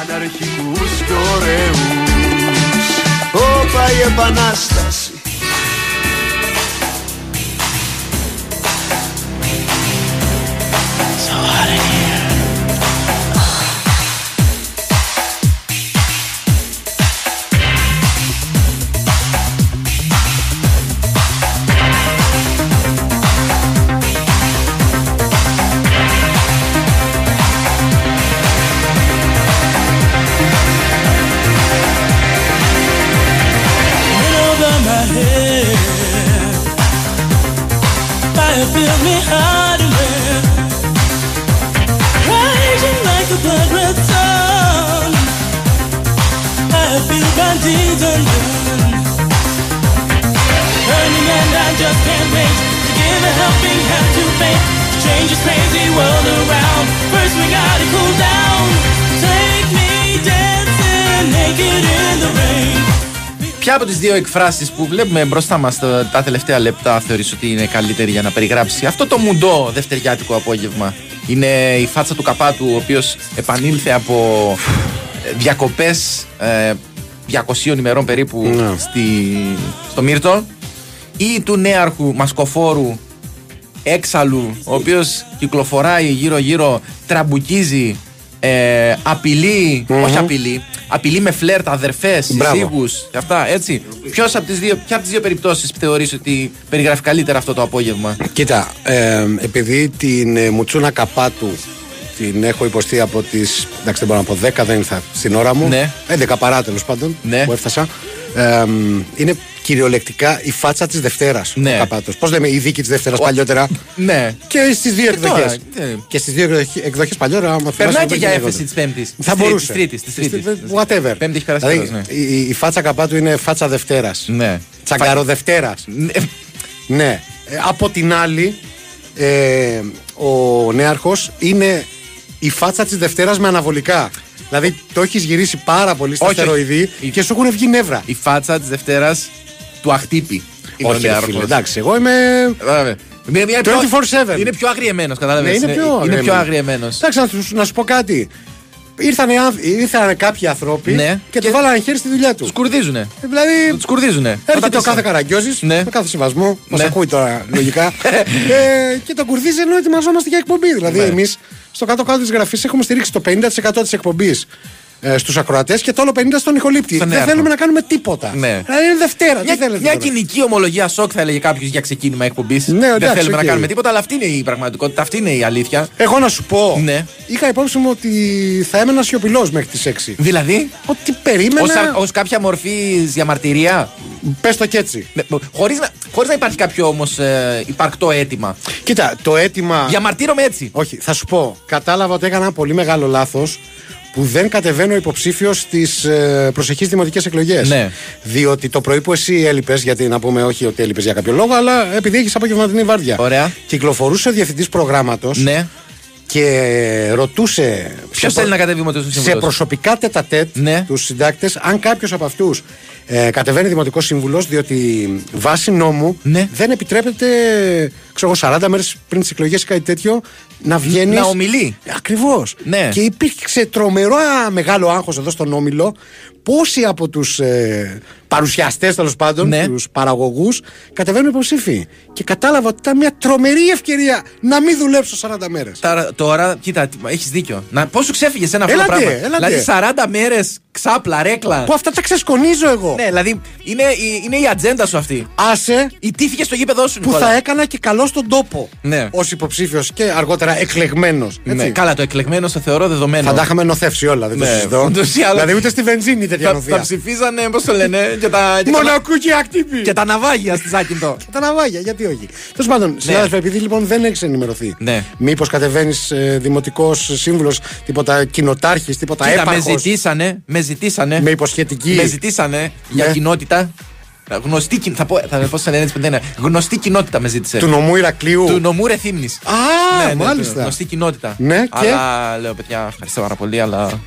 Αναρχικούς και ωραίους Όπα η επανάσταση από τις δύο εκφράσεις που βλέπουμε μπροστά μας τα, τα τελευταία λεπτά θεωρείς ότι είναι καλύτερη για να περιγράψει αυτό το μουντό δευτεριάτικο απόγευμα; Είναι η φάτσα του καπάτου, ο οποίος επανήλθε από διακοπές ε, 200 ημερών περίπου Ναι. στη, στο Μύρτο ή του νέαρχου μασκοφόρου έξαλλου, ο οποίος κυκλοφοράει γύρω-γύρω, τραμπουκίζει, ε, απειλεί, όχι απειλεί, απειλεί με φλερτ αδερφές, Μπράβο. σύζυγου και αυτά, έτσι. Ποιος από τις δύο, ποια από τις δύο περιπτώσεις θεωρείς ότι περιγράφει καλύτερα αυτό το απόγευμα; Κοίτα, ε, επειδή την ε, Μουτσούνα Καπάτου την έχω υποστεί από τις. Εντάξει, δεν μπορώ να πω 10, δεν ήρθα στην ώρα μου. Ναι. 11 παρά τέλος πάντων Ναι. που έφτασα. Ε, είναι κυριολεκτικά η φάτσα της Δευτέρας Ναι. ο Καπάτος. Πώς λέμε, η δίκη της Δευτέρας παλιότερα. Ναι. Και στις δύο Και τώρα, εκδοχές. ναι. Και στις δύο εκδοχές παλιότερα, άμα θυμάσαι, Περνάει και δεν για γινόταν. έφεση της Πέμπτης. Θα μπορούσε. Τη Τρίτης. Της Της Τρίτης. Τρίτης, Whatever. Πέμπτη έχει περάσει δηλαδή, καιρός, ναι. η, η φάτσα καπάτου είναι φάτσα Δευτέρας. Ναι. Τσαγκαροδευτέρα. Ναι. Ναι. Ε, από την άλλη, ε, ο νέαρχος είναι η φάτσα της Δευτέρας με αναβολικά. Δηλαδή το έχεις γυρίσει πάρα πολύ στα Όχι, όχι. στεροειδή Η- και σου έχουν βγει νεύρα. Η φάτσα της Δευτέρας του αχτύπη. Είναι ο Όχι, ρε νέαρχος. φίλε, εντάξει, εγώ είμαι. Βέβαια. Είναι, είναι, πιο, 24/7. είναι πιο αγριεμένο, κατάλαβε. Ναι, είναι πιο είναι πιο αγριεμένος. αγριεμένο. Εντάξει, να, σου- να σου πω κάτι. Ήρθανε, άνθ- ήρθανε κάποιοι άνθρωποι Ναι. και, Και- του βάλανε χέρι στη δουλειά τους. Σκουρδίζουνε. Δηλαδή, Τους σκουρδίζουνε. Έρχεται ο κάθε καραγκιόζης, Ναι. με κάθε συμβασμό, μας Ναι. ακούει τώρα λογικά, ε, και τον κουρδίζει ενώ ετοιμαζόμαστε για εκπομπή. Δηλαδή, Ναι. εμείς στο κάτω-κάτω της γραφής έχουμε στηρίξει το 50% της εκπομπής ε, στους ακροατές και το άλλο 50% στον ηχολήπτη. Στον Δεν νέαρχο. θέλουμε να κάνουμε τίποτα. Ναι. Δηλαδή, είναι Δευτέρα. Μια, τι θέλετε. μια τώρα. κυνική ομολογία σοκ θα έλεγε κάποιος για ξεκίνημα εκπομπής. Ναι, Δεν εντάξει, θέλουμε οκ. να κάνουμε τίποτα, αλλά αυτή είναι η πραγματικότητα, αυτή είναι η αλήθεια. Εγώ να σου πω, Ναι. είχα υπόψη μου ότι θα έμενα σιωπηλός μέχρι τις 6. Δηλαδή, Ότι περίμενα. ως κάποια μορφή διαμαρτυρίας; Πες το και έτσι. Ναι, Χωρίς να, χωρίς να υπάρχει κάποιο όμως ε, υπαρκτό αίτημα. Κοίτα, το αίτημα. Διαμαρτύρομαι έτσι. Όχι, θα σου πω. Κατάλαβα ότι έκανα ένα πολύ μεγάλο λάθος που δεν κατεβαίνω υποψήφιο στις ε, προσεχείς δημοτικές εκλογές. Ναι. Διότι το πρωί που εσύ έλειπες, γιατί να πούμε όχι ότι έλειπες για κάποιο λόγο, αλλά επειδή έχεις απογευματινή βάρδια. Ωραία. Κυκλοφορούσε ο διευθυντής προγράμματος Ναι. και ρωτούσε. Ποιος σε θέλει προ- να κατέβει δημοτικό σε σύμβουλο; προσωπικά τετατέτ Ναι. τους συντάκτες, αν κάποιος από αυτούς ε, κατεβαίνει δημοτικός σύμβουλος, διότι βάσει νόμου Ναι. δεν επιτρέπεται ξέρω, εγώ, 40 μέρες πριν τις εκλογές ή κάτι τέτοιο να βγαίνει. Να ομιλεί. Ακριβώς. Ναι. Και υπήρξε τρομερό α, μεγάλο άγχος εδώ στον Όμιλο. Πόσοι από τους ε, παρουσιαστές τέλος πάντων, Ναι. τους παραγωγούς, κατεβαίνουν υποψήφοι. Και κατάλαβα ότι ήταν μια τρομερή ευκαιρία να μην δουλέψω 40 μέρες. Τώρα, τώρα κοίτα, έχεις δίκιο. Να, πώς σου ξέφυγε ένα αυτό το Έλατε, πράγμα; έλατε. Δηλαδή 40 μέρες ξάπλα, ρέκλα. Που αυτά τα ξεσκονίζω εγώ. Ναι, δηλαδή είναι, η- είναι η ατζέντα σου αυτή. Άσε Ιτήθηκε στο γήπεδο σου, που Νικόλα. θα έκανα και καλό στον τόπο. Ναι. Ω υποψήφιος και αργότερα εκλεγμένος. Ναι, καλά, το εκλεγμένο το θεωρώ δεδομένο. Θα τα είχαμε νοθεύσει όλα, δεν το Ναι, συζητώ. ούτως ή άλλως. Δηλαδή ούτε στη βενζίνη τέτοια θα, νοθεία. θα ψηφίζανε, πώς το λένε, και τα, και τα, Μονακού και ακτύπη. και τα ναυάγια στη Ζάκυνθο. Τα ναυάγια, γιατί όχι. Τέλος πάντων, συνάδελφε, επειδή λοιπόν δεν έχεις ενημερωθεί. Ναι. Μήπως κατεβαίνεις ε, δημοτικός σύμβουλος, τίποτα κοινοτάρχης, τίποτα Κοίτα, με έπαρχος, ζητήσανε, με ζητήσανε, με υποσχετική. με ζητήσανε για Ναι. κοινότητα. Γνωστή, κοιν- θα πω, θα πω σε λένε έτσι που δεν είναι. Γνωστή κοινότητα με ζήτησε. του νομού Ηρακλείου. Του νομού Ρεθύμνης. Α, Ναι, ναι, μάλιστα. Γνωστή κοινότητα. Ναι, και; Αλλά λέω, παιδιά, ευχαριστώ πάρα πολύ, αλλά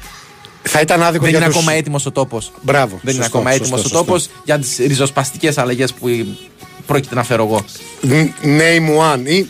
Θα ήταν άδικο δεν για είναι τους... ακόμα έτοιμος ο τόπος. Μπράβο. Δεν είναι σωστό, ακόμα έτοιμος σωστό, ο σωστό. τόπο για τις ριζοσπαστικές αλλαγές που πρόκειται να φέρω εγώ. N- Name one. Ή, ε,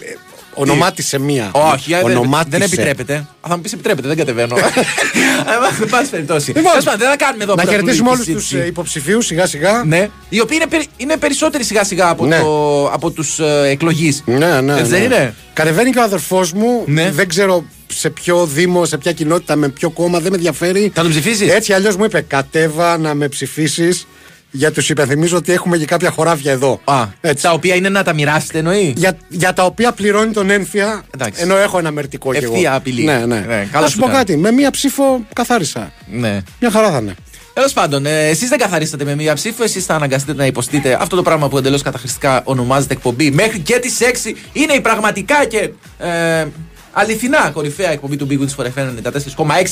Ονομάτισε μία. Όχι, ε, δεν, Ονομάτισε. δεν επιτρέπεται. Α, θα μου πεις επιτρέπεται, δεν κατεβαίνω. Εν πάση περιπτώσει. Λοιπόν, Τέλος πάντων, δεν θα κάνουμε εδώ Να χαιρετήσουμε όλους πρωταπλουητική τους συζήτηση. υποψηφίους σιγά σιγά. Ναι, οι οποίοι είναι, περι- είναι περισσότεροι σιγά σιγά από, Ναι. το, από τους ε, εκλογείς. Ναι, ναι. Έτσι ναι. δεν είναι; Κατεβαίνει και ο αδερφός μου. Ναι. Δεν ξέρω σε ποιο Δήμο, σε ποια κοινότητα, με ποιο κόμμα, δεν με ενδιαφέρει. Θα τον ψηφίσεις; Έτσι αλλιώς μου είπε: Κατέβα να με ψηφίσεις. Για τους υπενθυμίζω ότι έχουμε και κάποια χωράφια εδώ. Α, Έτσι. τα οποία είναι να τα μοιράσετε εννοεί; Για, για τα οποία πληρώνει τον έμφυα. Εντάξει. Ενώ έχω ένα μερτικό κι εγώ. Ευθεία απειλή. Ναι, ναι. Ναι, καλά Να σου σου πω κάνει. κάτι. Με μία ψήφο καθάρισα. Ναι. Μια χαρά θα είναι. Τέλος πάντων, ε, εσείς δεν καθαρίσατε με μία ψήφο, εσείς θα αναγκαστείτε να υποστείτε αυτό το πράγμα που εντελώς καταχρηστικά ονομάζεται εκπομπή. Μέχρι και τις 6 είναι η πραγματικά και ε, αληθινά κορυφαία εκπομπή του Big Wings for FM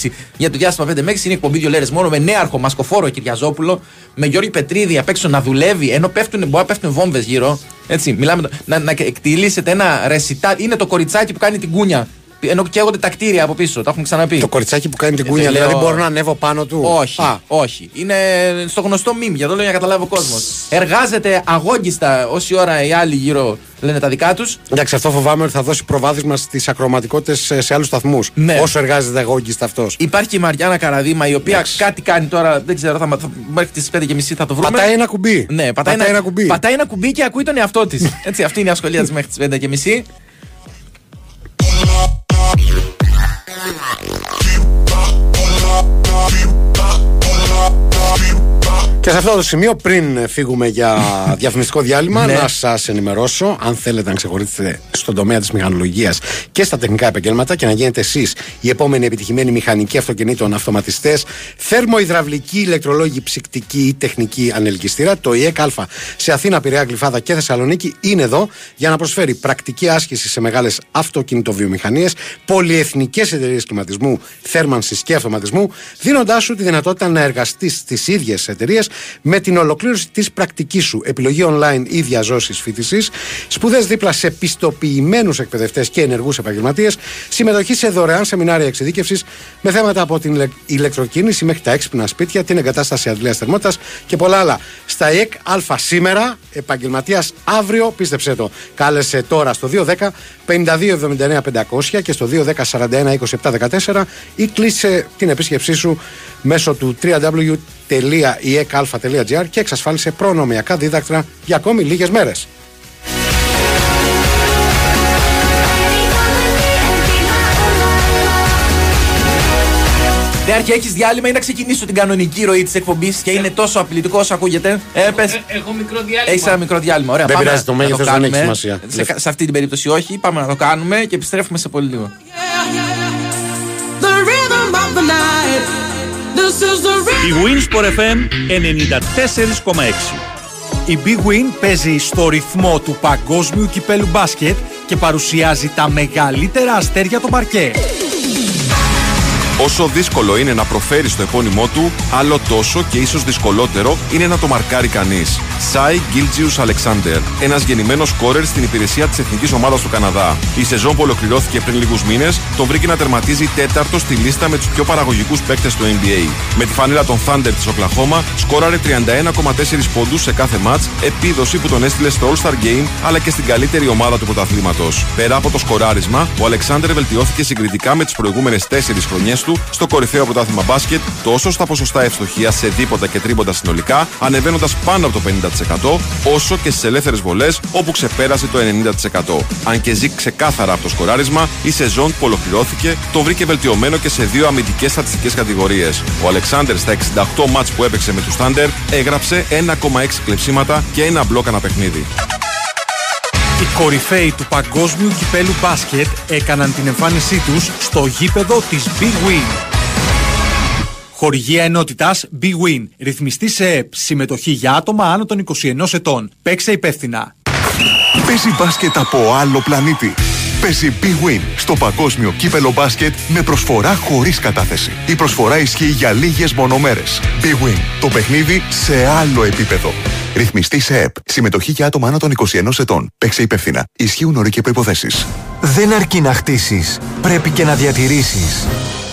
94,6 για το διάστημα 5 με 6. Είναι η εκπομπή δύο λέρες μόνο με νέαρχο μασκοφόρο Κυριαζόπουλο, με Γιώργη Πετρίδη απ' έξω να δουλεύει, ενώ πέφτουν, μπορεί να πέφτουν βόμβες γύρω. Έτσι, μιλάμε, το- να, να εκτιλήσετε ένα ρεσιτά. Είναι το κοριτσάκι που κάνει την κούνια. Ενώ καίγονται τα κτίρια από πίσω, το έχουμε ξαναπεί. Το κοριτσάκι που κάνει την Ε, κούνια, δεν δηλαδή λέω- μπορώ να ανέβω πάνω του; Όχι, Α, όχι. Είναι στο γνωστό meme, για το λέω για να καταλάβει ο κόσμος. Εργάζεται αγόγγιστα όση ώρα οι άλλοι γύρω λένε τα δικά τους. Εντάξει, αυτό φοβάμαι ότι θα δώσει προβάδισμα στις ακροματικότητες σε, σε άλλους σταθμούς. Ναι. Όσο εργάζεται αγώγιστα αυτός. Υπάρχει και η Μαριάννα Καραδίμα, η οποία Εντάξει. κάτι κάνει τώρα, δεν ξέρω, θα, θα, μέχρι τις 5 και μισή θα το βρούμε. Πατάει ένα κουμπί. Ναι, πατάει, ένα κουμπί. Πατάει ένα κουμπί και ακούει τον εαυτό της. Έτσι, αυτή είναι η ασχολία της μέχρι τις 5 και μισή. Keep up, pull up, keep up, pull up, keep up. Και σε αυτό το σημείο, πριν φύγουμε για διαφημιστικό διάλειμμα, Ναι. να σας ενημερώσω, αν θέλετε να ξεχωρίσετε στον τομέα της μηχανολογίας και στα τεχνικά επαγγέλματα και να γίνετε εσείς οι επόμενοι επιτυχημένοι μηχανικοί αυτοκινήτων αυτοματιστές, θερμοϊδραυλικοί, ηλεκτρολόγοι, ψυκτικοί ή τεχνικοί ανελκυστήρα, το ΙΕΚ Α σε Αθήνα, Πειραιά, Γλυφάδα και Θεσσαλονίκη είναι εδώ για να προσφέρει πρακτική άσκηση σε μεγάλες αυτοκινητοβιομηχανίες, πολυεθνικές εταιρείες κλιματισμού, θέρμανσης και αυτοματισμού, δίνοντάς σου τη δυνατότητα να εργαστείς στις ίδιες εταιρείες με την ολοκλήρωση της πρακτικής σου επιλογή online ή διαζώσει φοιτηση, σπουδές δίπλα σε πιστοποιημένους εκπαιδευτές και ενεργούς επαγγελματίες, συμμετοχή σε δωρεάν σεμινάρια εξειδίκευσης με θέματα από την ηλε- ηλεκτροκίνηση μέχρι τα έξυπνα σπίτια, την εγκατάσταση αντλίας θερμότητας και πολλά άλλα. Στα ΕΚ Α σήμερα, επαγγελματίας αύριο, πίστεψε το. Κάλεσε τώρα στο 210 5279 500 και στο 210 41 27 14 ή κλείσε την επίσκεψή σου μέσω του www.ekalfa.gr και εξασφάλισε προνομιακά δίδακτρα για ακόμη λίγες μέρες. Δεάρχη, έχεις διάλειμμα ή να ξεκινήσω την κανονική ροή της εκπομπής και είναι τόσο απειλητικό όσο ακούγεται. Ε, πες. Ε, Έχω μικρό διάλειμμα. Έχεις ένα μικρό διάλειμμα. Ωραία, Δεν πάμε πειράζει, το να μέγεθος δεν κάνουμε. έχει σημασία. Σε, σε αυτή την περίπτωση όχι. Πάμε να το κάνουμε και επιστρέφουμε σε πολύ λίγο. The rhythm of the night. Η Winsport FM 94,6. Η Big Win παίζει στο ρυθμό του παγκόσμιου κυπέλου μπάσκετ και παρουσιάζει τα μεγαλύτερα αστέρια των παρκέ. Όσο δύσκολο είναι να προφέρεις το επώνυμό του, άλλο τόσο και ίσως δυσκολότερο είναι να το μαρκάρει κανείς. Σάι Γκίλτζιους Αλεξάνδερ, ένας γεννημένος σκόρερ στην υπηρεσία της εθνικής ομάδας του Καναδά. Η σεζόν που ολοκληρώθηκε πριν λίγους μήνες τον βρήκε να τερματίζει τέταρτο στη λίστα με τους πιο παραγωγικούς παίκτες του NBA. Με τη φανέλα των Thunder της Οκλαχώμα, σκόραρε 31,4 πόντους σε κάθε ματ, επίδοση που τον έστειλε στο All-Star Game αλλά και στην καλύτερη ομάδα του πρωταθλήματος. Πέρα από το σκοράρισμα, ο Αλεξάνδρ βελτιώθηκε συγκριτικά με τις προηγούμενες τέσσερις χρονιές του στο κορυφαίο πρωτάθλημα μπάσκετ, τόσο στα ποσοστά ευστοχία σε δίποτα και τρίποντα συνολικά, ανεβαίνοντας πάνω από το 50%, όσο και στις ελεύθερες βολές, όπου ξεπέρασε το 90%. Αν και ζει ξεκάθαρα από το σκοράρισμα, η σεζόν που ολοκληρώθηκε το βρήκε βελτιωμένο και σε δύο αμυντικές στατιστικές κατηγορίες. Ο Αλεξάνδρ στα 68 μάτς που έπαιξε με τους Thunder έγραψε 1,6 κλεψίματα και ένα μπλοκ ανά παιχνίδι. Οι κορυφαίοι του παγκόσμιου κυπέλου μπάσκετ έκαναν την εμφάνισή τους στο γήπεδο της Big Win. Χορηγία ενότητας Big Win. Ρυθμιστή σε ΕΠ. Συμμετοχή για άτομα άνω των 21 ετών. Παίξε υπεύθυνα. Παίζει μπάσκετ από άλλο πλανήτη. Παίζει Big Win στο παγκόσμιο κύπελο μπάσκετ με προσφορά χωρίς κατάθεση. Η προσφορά ισχύει για λίγες μονομέρες. Big Win. Το παιχνίδι σε άλλο επίπεδο. Ρυθμιστή σε ΕΠ. Συμμετοχή για άτομα άνω των 21 ετών. Παίξε υπεύθυνα. Ισχύουν όροι και προϋποθέσεις. Δεν αρκεί να χτίσεις, πρέπει και να διατηρήσεις.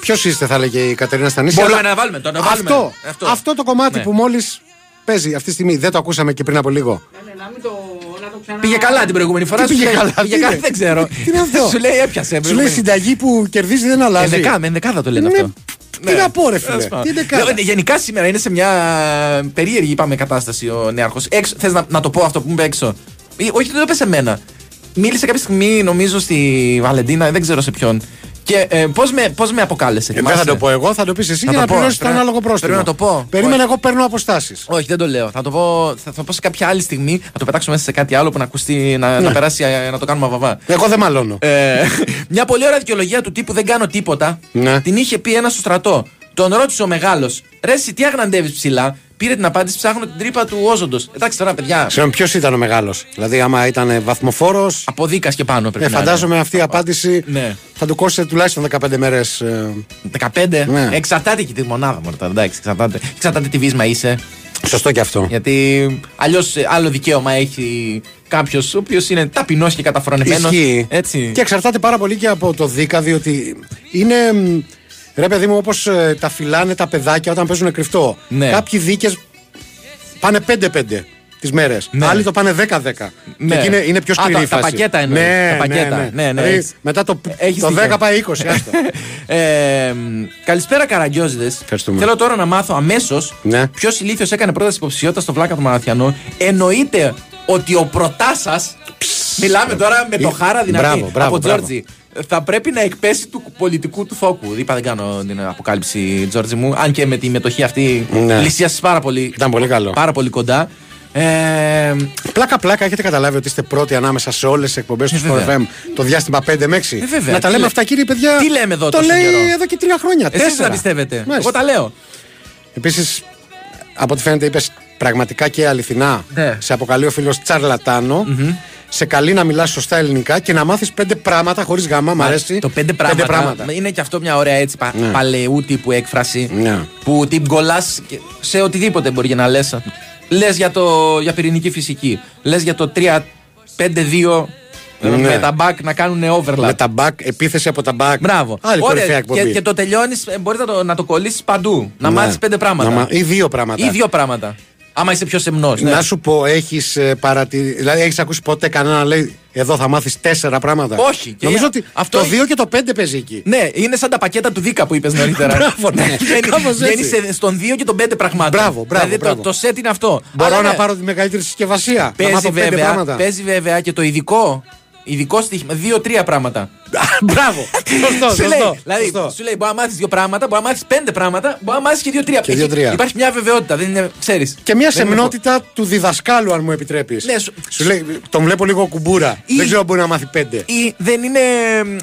ποιος είστε, θα έλεγε η Κατερίνα Στανίση. Μπορούμε αλλά να βάλουμε το, να βάλουμε. Αυτό, Αυτό. αυτό. το κομμάτι Ναι. που μόλις παίζει αυτή τη στιγμή δεν το ακούσαμε και πριν από λίγο. Πήγε καλά την προηγούμενη φορά. Τι σου πήγε λέει- καλά, Πήγε τι καλά, είναι; δεν ξέρω. Τι είναι αυτό; Σου λέει έπιασε. Σου λέει προηγούμενη. συνταγή που κερδίζει δεν αλλάζει. Ενδεκά, με ενδεκάδα το λένε Ναι, αυτό. τι να πω, ρε φίλε, Τέλος πάντων. τι ενδεκάδα. Ναι, Γενικά σήμερα είναι σε μια περίεργη είπαμε, κατάσταση ο νέαρχος. Θες να, να το πω αυτό που μου είπε έξω; Ή, όχι, δεν το είπε σε μένα. Μίλησε κάποια στιγμή, νομίζω, στη Βαλεντίνα, δεν ξέρω σε ποιον. Και ε, πώς με, πώς με αποκάλεσε. Ε, δεν θυμάσαι; θα το πω εγώ, θα το πεις εσύ Θα για το να πω, πληρώσεις το πρέπει να- ανάλογο πρόστιμο. πρέπει να το πω. Περίμενε, Όχι. εγώ παίρνω αποστάσεις. Όχι, δεν το λέω. Θα το πω, θα, θα το πω σε κάποια άλλη στιγμή. Θα το πετάξω μέσα σε κάτι άλλο που να ακουστεί, να, Ναι. να περάσει, ε, να το κάνουμε αβαβά. Εγώ δεν μαλώνω. Ε, μια πολύ ωραία δικαιολογία του τύπου δεν κάνω τίποτα. Ναι. Την είχε πει ένας στο στρατό. Τον ρώτησε ο μεγάλος. Ρε, εσύ τι αγναντεύεις ψηλά; Πήρε την απάντηση, ψάχνω την τρύπα του όζοντος. Εντάξει τώρα, παιδιά. Συγγνώμη, ποιος ήταν ο μεγάλος. Δηλαδή, άμα ήταν βαθμοφόρο. Από δίκα και πάνω πρέπει Ε, να φαντάζομαι αυτή η απάντηση Ναι. θα του κόστησε τουλάχιστον 15 μέρες. 15. Ναι. Εξαρτάται και τη μονάδα μου. τώρα, Εντάξει, εξαρτάται. Εξαρτάται τι βίσμα είσαι. Σωστό και αυτό. Γιατί αλλιώς άλλο δικαίωμα έχει κάποιος ο οποίος είναι ταπεινός και καταφρονεμένο. Ισχύει. Έτσι. Και εξαρτάται πάρα πολύ και από το δίκα, διότι είναι. Μ, Ρε παιδί μου, όπως τα φυλάνε τα παιδάκια όταν παίζουν κρυφτό. Ναι. Κάποιοι δίκες πάνε 5-5 τις μέρες. Ναι. Άλλοι το πάνε 10-10. Ναι. Και εκεί είναι, είναι πιο Α, σκληρή τα- η τα φάση. πακέτα εννοείς, Ναι, τα πακέτα. Ναι, Ναι, ναι, Δηλαδή, έτσι. μετά το, Έχεις το δίκιο. 10 πάει 20. άστο. Ε, καλησπέρα, Καραγκιόζηδες. Ευχαριστούμε. Θέλω τώρα να μάθω αμέσως Ναι. ποιος ηλίθιος έκανε πρόταση υποψηφιότητας στο βλάκα του Μαραθιανού. Εννοείται ότι ο προτάσας. Μιλάμε τώρα με το Ε, χάρα δυνατή μπράβο, μπράβο, από μπράβο. Τζόρτζι. Θα πρέπει να εκπέσει του πολιτικού του φόκου. Είπα δεν κάνω την αποκάλυψη, Τζόρτζι μου. Αν και με τη μετοχή αυτή Ναι. πλησίασε πάρα πολύ. Ήταν πολύ καλό. Πάρα πολύ κοντά. Ε, Πλάκα-πλάκα, έχετε καταλάβει ότι είστε πρώτοι ανάμεσα σε όλες τις εκπομπές του Ε, βέβαια. Sport FM το διάστημα 5 με 6. Ε, βέβαια. Να τα Τι λέμε λέ- αυτά, κύριε παιδιά; τι λέμε εδώ Το τόσο λέει καιρό; εδώ και τρία χρόνια. Εσείς τέσσερα. τα πιστεύετε. Μάλιστα. Εγώ τα λέω. Επίσης, από ό,τι φαίνεται, είπες πραγματικά και αληθινά. Ναι. Σε αποκαλεί ο φίλος τσαρλατάνο. Σε καλεί να μιλάς σωστά ελληνικά και να μάθεις πέντε πράγματα χωρίς γάμα. Μ' αρέσει. Το πέντε πράγματα, Είναι και αυτό μια ωραία έτσι πα, Ναι. παλαιού τύπου έκφραση. Ναι. Που την κολλάς σε οτιδήποτε μπορεί να λες. Λες για, το, για πυρηνική φυσική. Λες για το 3-5-2 Ναι. με τα back να κάνουν overlap. Με τα back, επίθεση από τα back. Μπράβο. Άλλη Ωραία, κορυφαία εκπομπή. και, και το τελειώνεις, μπορείς να το, να το κολλήσεις παντού. Να Ναι. μάθεις πέντε πράγματα. Να μα- Ή δύο πράγματα. Ή δύο πράγματα. Άμα είσαι πιο σεμνός. Ναι. Να σου πω, έχεις παρατηρήσει. Δηλαδή, έχεις ακούσει ποτέ κανένα να λέει Εδώ θα μάθεις τέσσερα πράγματα. Όχι. Και Νομίζω ότι αυτό το έχει- 2 και το 5 παίζει εκεί. Ναι, είναι σαν τα πακέτα του Δίκα που είπες νωρίτερα. Μπράβο, ναι. Κάπως έτσι. Βγαίνει σε- στον 2 και τον 5 πραγμάτων. Μπράβο, μπράβο, Δηλαδή μπράβο. Το, το set είναι αυτό. Μπορώ Αλλά να ναι, πάρω τη μεγαλύτερη συσκευασία. να Παίζει μάθω πέντε βέβαια, πράγματα. παίζει βέβαια και το ειδικό. Ειδικό στοίχημα. Δύο-τρία πράγματα. Μπράβο. Σωστό, Σου λέει, σωστό. δηλαδή, σωστό. σου λέει μπορεί να μάθεις δύο πράγματα, μπορεί να μάθεις πέντε πράγματα, μπορεί να μάθεις και δύο-τρία. Και δύο-τρία. Υπάρχει μια βεβαιότητα, δεν είναι, ξέρεις. Και μια σεμνότητα του διδασκάλου, αν μου επιτρέπεις. Ναι, σου- Σου λέει, τον βλέπω λίγο κουμπούρα. Ή- Δεν ξέρω αν μπορεί να μάθει πέντε. Ή δεν είναι.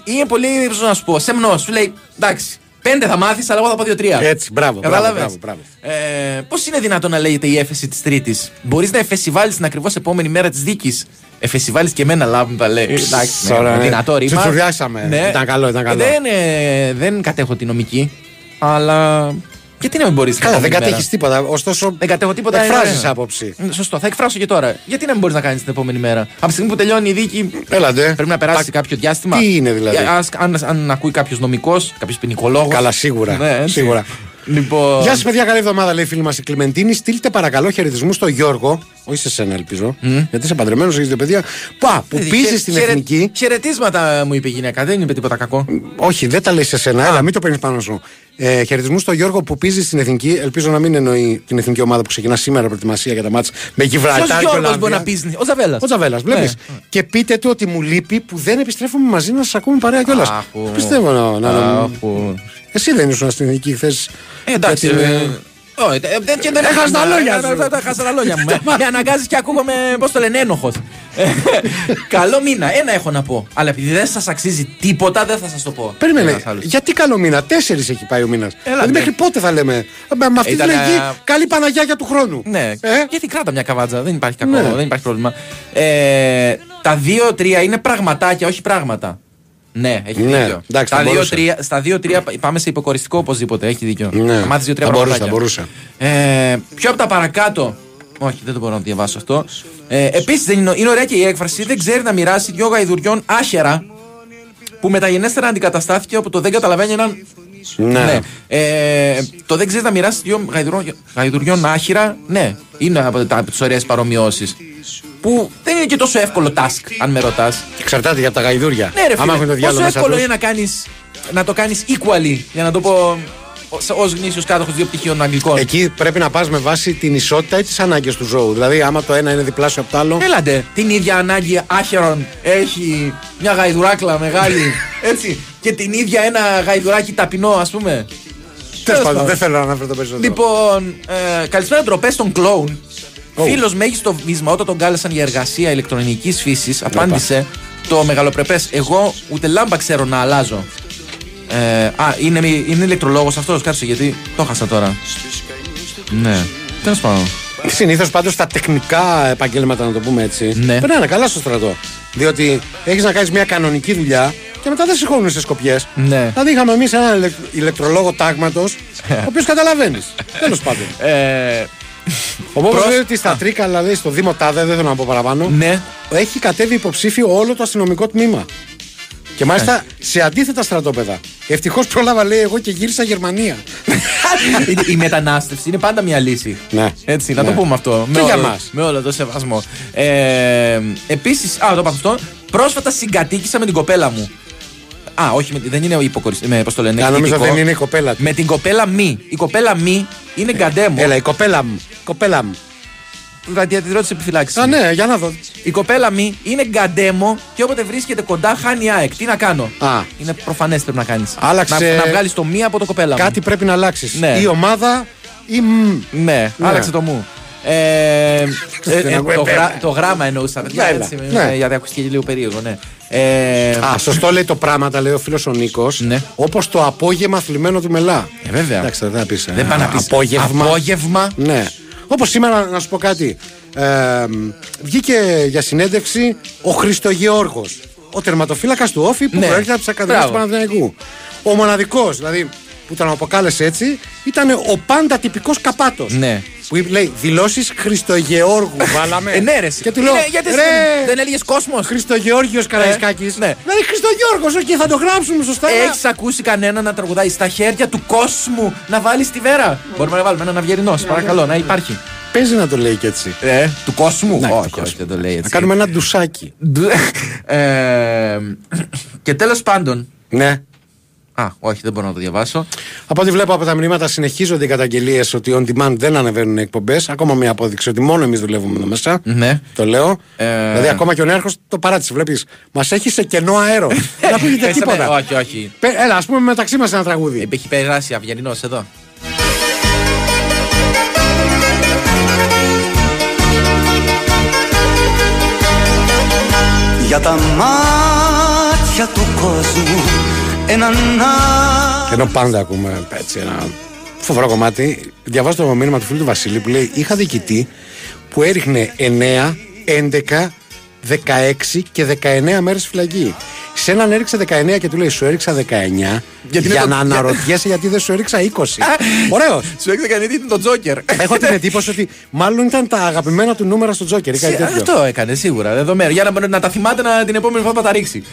ή είναι πολύ, πώς να σου πω, σεμνός. Σου λέει, εντάξει, πέντε θα μάθεις, αλλά εγώ θα πω δύο-τρία. Έτσι, μπράβο, μπράβο, Κατάλαβες; μπράβο, μπράβο. Ε, Πώς είναι δυνατόν να λέγεται η έφεση της Τρίτης; Μπορείς να εφεσιβάλεις την ακριβώς επόμενη μέρα της δίκης; Εφεσιβάλει και εμένα λάβουν τα λέει. Εντάξει, Τώρα, ναι, ναι. δυνατό ρήμα. Τσουτσουριάσαμε. Ήταν καλό, ήταν καλό. Δεν, ε, δεν κατέχω τη νομική, αλλά γιατί να μην μπορείς Καλά, δεν κατέχεις τίποτα. Ωστόσο, Δεν κατέχω τίποτα. εκφράζεις ε, άποψη. ε, Σωστό, θα εκφράσω και τώρα. Γιατί να μην μπορείς να κάνεις την επόμενη μέρα; Από τη στιγμή που τελειώνει η δίκη, Έλατε. πρέπει να περάσει Τα- κάποιο διάστημα. Τι είναι δηλαδή; Ε, ας- αν, αν ακούει κάποιος νομικός, κάποιος ποινικολόγος. Καλά, σίγουρα. Ναι, έτσι. σίγουρα. Λοιπόν. Γεια σας, παιδιά. Καλή εβδομάδα, λέει η φίλη μας η Κλιμεντίνη. Στείλτε παρακαλώ χαιρετισμού στο Γιώργο. Όχι σε σένα, ελπίζω. Γιατί είσαι παντρεμένος, έχει δύο παιδιά. Πα, που Ε, πίζει χαιρε- στην χαιρε- εθνική. Χαιρετίσματα μου είπε η γυναίκα, δεν είπε τίποτα κακό. Όχι, δεν τα λέει σε σένα. Έλα, μην το παίρνεις πάνω σου. Ε, χαιρετισμού στο Γιώργο που πίζει στην εθνική. Ελπίζω να μην εννοεί την εθνική ομάδα που ξεκινά σήμερα προετοιμασία για τα μάτια με Ποιος Γιβραλτάρ και Γιώργος Ολλανδία. μπορεί να πει. Ο Τζαβέλας. Ο Τζαβέλας, βλέπεις. Και πείτε του ότι μου λείπει που δεν επιστρέφουμε μαζί να σας ακούμε παρέα κιόλας. Αχου. Πιστεύω να. να, να... Αχου. Εσύ δεν ήσουν στην εθνική χθες. Ε, εντάξει. Γιατί, ε, ε, όχι, ε, δεν- και δεν Έχασα έχασα τα λόγια ε, σου. ε, ε, Έχασα τα λόγια μου. Με- Με αναγκάζει και ακούγομαι, πώς το λένε, ένοχος. Καλό μήνα, ένα έχω να πω. Αλλά επειδή δεν σας αξίζει τίποτα, δεν θα σας το πω. Περίμενε, Ένας άλλος. γιατί καλό μήνα, τέσσερις έχει πάει ο μήνας. Δηλαδή ναι. μέχρι πότε θα λέμε. Ε, Με αυτή Ήταν, τη λογική, ε, καλή Παναγιά για του χρόνου. Ναι, Ε; γιατί κράτα μια καβάτζα, δεν υπάρχει κακό, Ναι. δεν υπάρχει πρόβλημα. Ε, τα δύο-τρία είναι πραγματάκια, όχι πράγματα. Ναι, έχει Ναι, δίκιο. εντάξει, Στα θα μπορούσε. δύο-τρία- στα δύο-τρία πάμε σε υποκοριστικό οπωσδήποτε, έχει δίκιο. Ναι. Θα μάθεις δύο-τρία Θα μπορούσε, πραγματάκια. θα μπορούσε. Ε, πιο από τα παρακάτω. Όχι, δεν το μπορώ να το διαβάσω αυτό. Ε, Επίσης, είναι, είναι ωραία και η έκφραση. Δεν ξέρει να μοιράσει δυο γαϊδουριών άχερα που μεταγενέστερα αντικαταστάθηκε από το δεν καταλαβαίνει έναν. Ναι. Ε, το δεν ξέρεις να μοιράσει δυο γαϊδουριών, γαϊδουριών άχυρα, ναι, είναι από, τα- από τις ωραίες παρομοιώσεις. Που δεν είναι και τόσο εύκολο task, αν με ρωτάς. Εξαρτάται για τα γαϊδούρια. Ναι, ρε Άμα έχουν το φίλε, διάλογο πόσο μέσα εύκολο τους. είναι να, κάνεις, να το κάνεις equally, για να το πω ως γνήσιος κάτοχος δύο πτυχίων αγγλικών. Εκεί πρέπει να πας με βάση την ισότητα ή τις ανάγκες του ζώου. Δηλαδή, άμα το ένα είναι διπλάσιο από το άλλο. Έλαντε, την ίδια ανάγκη άχερον έχει μια γαϊδουράκλα μεγάλη, έτσι, και την ίδια ένα γαϊδουράκι ταπεινό, ας πούμε. Τέλος πάντων, πάντων. δεν θέλω να αναφέρω το περισσότερο. Λοιπόν, ε, καλησπέρα ντροπές στον κλόουν. Oh. Φίλος μέγιστο βίσμα, όταν τον κάλεσαν για εργασία ηλεκτρονικής φύσης, απάντησε το μεγαλοπρεπές. Εγώ ούτε λάμπα ξέρω να αλλάζω. Ε, α, είναι, είναι ηλεκτρολόγος αυτός, κάτσε γιατί το χάσα τώρα. Ναι. Τέλος πάντων. Συνήθως πάντως τα τεχνικά επαγγέλματα, να το πούμε έτσι, Ναι. περνάνε καλά στο στρατό. Διότι έχεις να κάνεις μια κανονική δουλειά και μετά δεν συγχώνουν σε σκοπιές. Ναι. Δηλαδή, είχαμε εμείς έναν ηλεκ- ηλεκτρολόγο τάγματος, ο οποίος καταλαβαίνεις. Τέλος πάντων. Ε, Ο Μπόμπο Προς- λέει ότι στα Τρίκα, δηλαδή στο Δήμο Τάδε, δεν θέλω να πω παραπάνω, ναι. έχει κατέβει υποψήφιο όλο το αστυνομικό τμήμα. Και μάλιστα Ε. σε αντίθετα στρατόπεδα. Ευτυχώς πρόλαβα, λέει, εγώ και γύρισα Γερμανία. η, η μετανάστευση είναι πάντα μια λύση. Ναι. Έτσι, να Ναι. το πούμε αυτό. Και με, για όλο, μας. με όλο το σεβασμό. Ε, Επίσης, α, το είπα αυτό. Πρόσφατα συγκατοίκησα με την κοπέλα μου. Α, όχι, με- δεν είναι υποκοριστή. Με, πώς το λένε, Α, νομίζω εκδικητικό. δεν είναι η κοπέλα του. Με την κοπέλα μη. Η κοπέλα μη είναι γκαντέμο. Έλα, η κοπέλα μου. Κοπέλα μου. Ραδιατηρό τη επιφυλάξη. Α, ναι, για να δω. Η κοπέλα μη είναι γκαντέμο και όποτε βρίσκεται κοντά χάνει ΑΕΚ. Τι να κάνω; Α. Είναι προφανές πρέπει να κάνεις. Άλλαξε- Να, να βγάλεις το μία από το κοπέλα μου. Κάτι πρέπει να αλλάξεις. Ναι. Η ομάδα ή. μ. Ναι, Ναι. άλλαξε το μου. Ε, ε, ε, ακούει, το, βέβαια. γρά- το γράμα εννοούσα. παιδιά, Έλα, έτσι, ναι. ε, γιατί ακούστηκε λίγο περίεργο, ναι. Ε, Α, σωστό λέει το πράγματα, λέει ο φίλος ο Νίκος. Ναι. Όπως το απόγευμα θλιμμένο του μελά. Ε, βέβαια. Εντάξει, δεν θα πεις. Δεν πάει να πεις Απόγευμα. απόγευμα. Ναι. Όπως σήμερα, να σου πω κάτι. Ε, βγήκε για συνέντευξη ο Χριστογεώργος. Ο τερματοφύλακας του Όφη που Ναι. προέρχεται από τις Ακαδημίες του Μπράβο. Παναθηναϊκού. Ο μοναδικός, δηλαδή, που τον αποκάλεσε έτσι, ήταν ο πάντα τυπικός καπάτος. Ναι. Που λέει δηλώσεις Χριστογεώργου. Βάλαμε. Ε, ναι, ρε. Και του λέω. Είναι- γιατί ρε, δεν- δεν έλεγες κόσμος. Χριστογεώργιος Καραϊσκάκης. ναι. Δηλαδή Χριστογεώργος, όχι, θα το γράψουμε σωστά. Έχεις ακούσει κανένα να τραγουδάει στα χέρια του κόσμου να βάλεις τη βέρα; Μπορούμε να βάλουμε έναν αυγερινός, σε παρακαλώ, να υπάρχει. Παίζει να το λέει και έτσι. Ε, του κόσμου; Ναι, του όχι, κόσμου. όχι, δεν το λέει Να έτσι. κάνουμε ένα ντουσάκι. Ε, και τέλος πάντων. Ναι. Α, όχι, δεν μπορώ να το διαβάσω. Από ό,τι βλέπω από τα μηνύματα συνεχίζονται οι καταγγελίες ότι on demand δεν ανεβαίνουν εκπομπές. Ακόμα μια απόδειξη ότι μόνο εμείς δουλεύουμε εδώ μέσα. Ναι. Το λέω. Ε. Δηλαδή, ακόμα και ο νέαρχος το παράτησε. Βλέπεις, μας έχει σε κενό αέρο. δεν ακούγεται Πέσαμε- τίποτα. Όχι, όχι. Πε- Έλα, ας πούμε μεταξύ μας ένα τραγούδι. Έχει περάσει αυγερινό εδώ. Για τα μάτια του κόσμου έναν Ενώ πάντα ακούμε έτσι ένα φοβερό κομμάτι. Διαβάζω το μήνυμα του φίλου του Βασίλη που λέει: Είχα διοικητή που έριχνε 9, 11, 16 και 19 μέρες φυλακή. Σε έναν έριξε 19 και του λέει Σου έριξα 19 Γιατί είναι για το- να αναρωτιέσαι γιατί δεν σου έριξα 20. Ωραίο. Σου έξα κανένα είναι το Τζόκερ. Έχω την εντύπωση ότι μάλλον ήταν τα αγαπημένα του νούμερα στο Τζόκερ ή κάτι τέτοιο. Αυτό έκανε σίγουρα. Δεδομένο. Για να, να τα θυμάται να, την επόμενη φορά που θα τα ρίξει.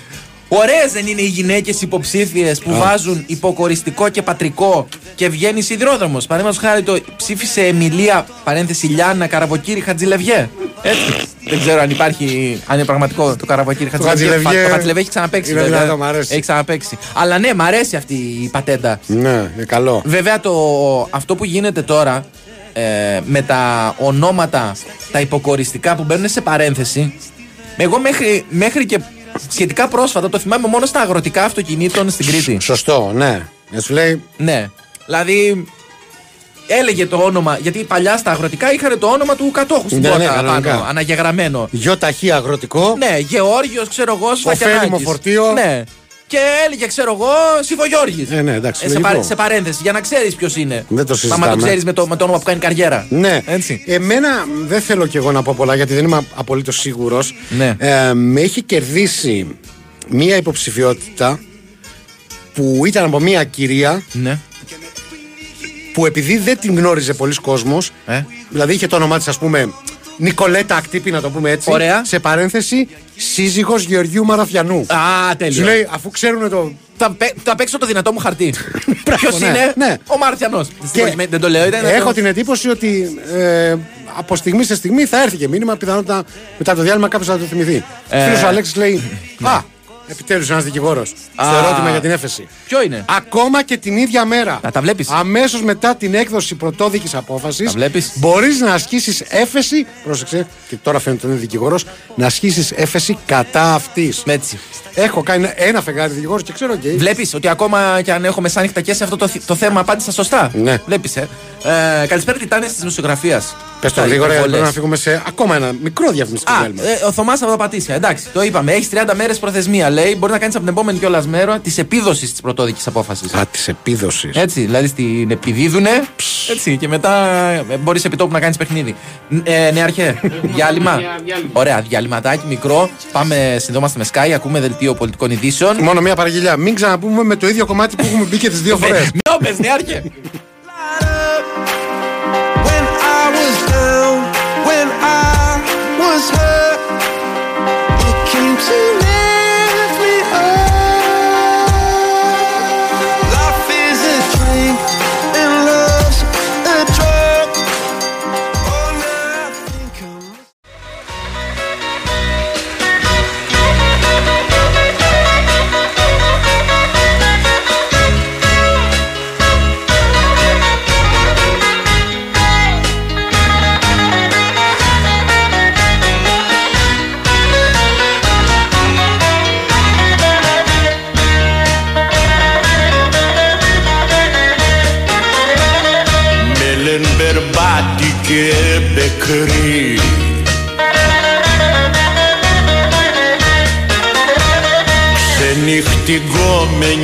Ωραίες δεν είναι οι γυναίκες υποψήφιες που Α. βάζουν υποκοριστικό και πατρικό και βγαίνει σιδηρόδρομος. Παραδείγματος χάρη το ψήφισε Εμιλία παρένθεση Λιάννα Καραβοκύρη Χατζηλεβιέ. Έτσι. δεν ξέρω αν υπάρχει, αν είναι πραγματικό το Καραβοκύρη Το Χατζηλεβιέ. Χατζηλεβιέ Το Χατζηλεβιέ έχει ξαναπέξει. είναι βέβαια. δυνατό, μ' αρέσει. Έχει ξαναπέξει. Αλλά ναι, μ' αρέσει αυτή η πατέντα. Ναι, είναι καλό. Βέβαια το, αυτό που γίνεται τώρα ε, με τα ονόματα, τα υποκοριστικά που μπαίνουν σε παρένθεση, εγώ μέχρι, μέχρι και σχετικά πρόσφατα το θυμάμαι μόνο στα αγροτικά αυτοκινήτων στην Κρήτη. Σωστό, ναι. Να σου λέει. Ναι. Δηλαδή έλεγε το όνομα, γιατί παλιά στα αγροτικά είχαν το όνομα του κατόχου στην Ναι, ναι, πόρτα κανονικά. πάνω, αναγεγραμμένο. Γιο ταχύ αγροτικό. Ναι, Γεώργιος, ξέρω εγώ, Σφακιανάκης. Ωφέλιμο φορτίο. Ναι. Και έλεγε, ξέρω εγώ, Σιφογιώργης. Ε, ναι, εντάξει, Ε, σε, λογικό. παρέ- σε παρένθεση, για να ξέρεις ποιος είναι. Δεν το Άμα συζητάμε. το ξέρεις με το, με το όνομα που κάνει καριέρα. Ναι. Έτσι. Εμένα δεν θέλω κι εγώ να πω πολλά γιατί δεν είμαι απολύτως σίγουρος. Ναι. Ε, με έχει κερδίσει μία υποψηφιότητα που ήταν από μία κυρία Ναι. που επειδή δεν την γνώριζε πολλοί κόσμος Ε. δηλαδή είχε το όνομά της ας πούμε Νικολέτα Ακτύπη να το πούμε έτσι Ωραία. σε παρένθεση σύζυγος Γεωργίου Μαραθιανού Α, τέλειος. Σου λέει αφού ξέρουν το Θα, παί- θα παίξω το δυνατό μου χαρτί. Ποιος ναι, είναι, ναι. ο Μάρτιανο. Και Δεν το λέω, ήταν. Έχω την εντύπωση ότι ε, από στιγμή σε στιγμή θα έρθει και μήνυμα. Πιθανότητα μετά το διάλειμμα κάποιος θα το θυμηθεί. Ε, Φίλος ο Αλέξης λέει: Α, επιτέλους ένας δικηγόρος. Στο Α. ερώτημα για την έφεση. Ποιο είναι; Ακόμα και την ίδια μέρα. Να τα βλέπεις. Αμέσως μετά την έκδοση πρωτόδικης απόφασης, Τα βλέπεις. μπορείς να ασκήσεις έφεση. Πρόσεξε, και τώρα φαίνεται ότι είναι δικηγόρος, να ασκήσεις έφεση κατά αυτής. Έτσι. Έχω κάνει ένα φεγγάρι δικηγόρος και ξέρω και. Βλέπεις ότι ακόμα και αν έχω μεσάνυχτα και σε αυτό το, θ- το θέμα απάντησα σωστά; Ναι. Βλέπεις, ε. ε. Καλησπέρα, Τιτάνε της Μουσιογραφία. Πες το γρήγορα, γιατί πρέπει να φύγουμε σε ακόμα ένα μικρό διαφημιστικό Α, διάλειμμα. ε, ο Θωμάς από τα Πατήσια. Εντάξει, το είπαμε. Έχεις 30 μέρες προθεσμία. Λέει, μπορεί να κάνεις από την επόμενη κιόλας μέρα της επίδοσης της πρωτόδικης απόφασης. Α, της επίδοσης. Έτσι, δηλαδή στην επιδίδουνε. Έτσι, και μετά μπορείς επί τόπου να κάνεις παιχνίδι. Ε, ναι, αρχέ. διάλειμμα. Ωραία, διαλυματάκι μικρό. Πάμε, συνδόμαστε με Sky, ακούμε δελτίο πολιτικών ειδήσεων. Μόνο μία παραγγελιά. Μην ξαναπούμε με το ίδιο κομμάτι που έχουμε μπει και τις δύο φορές. Μην πες, down, when I was hurt,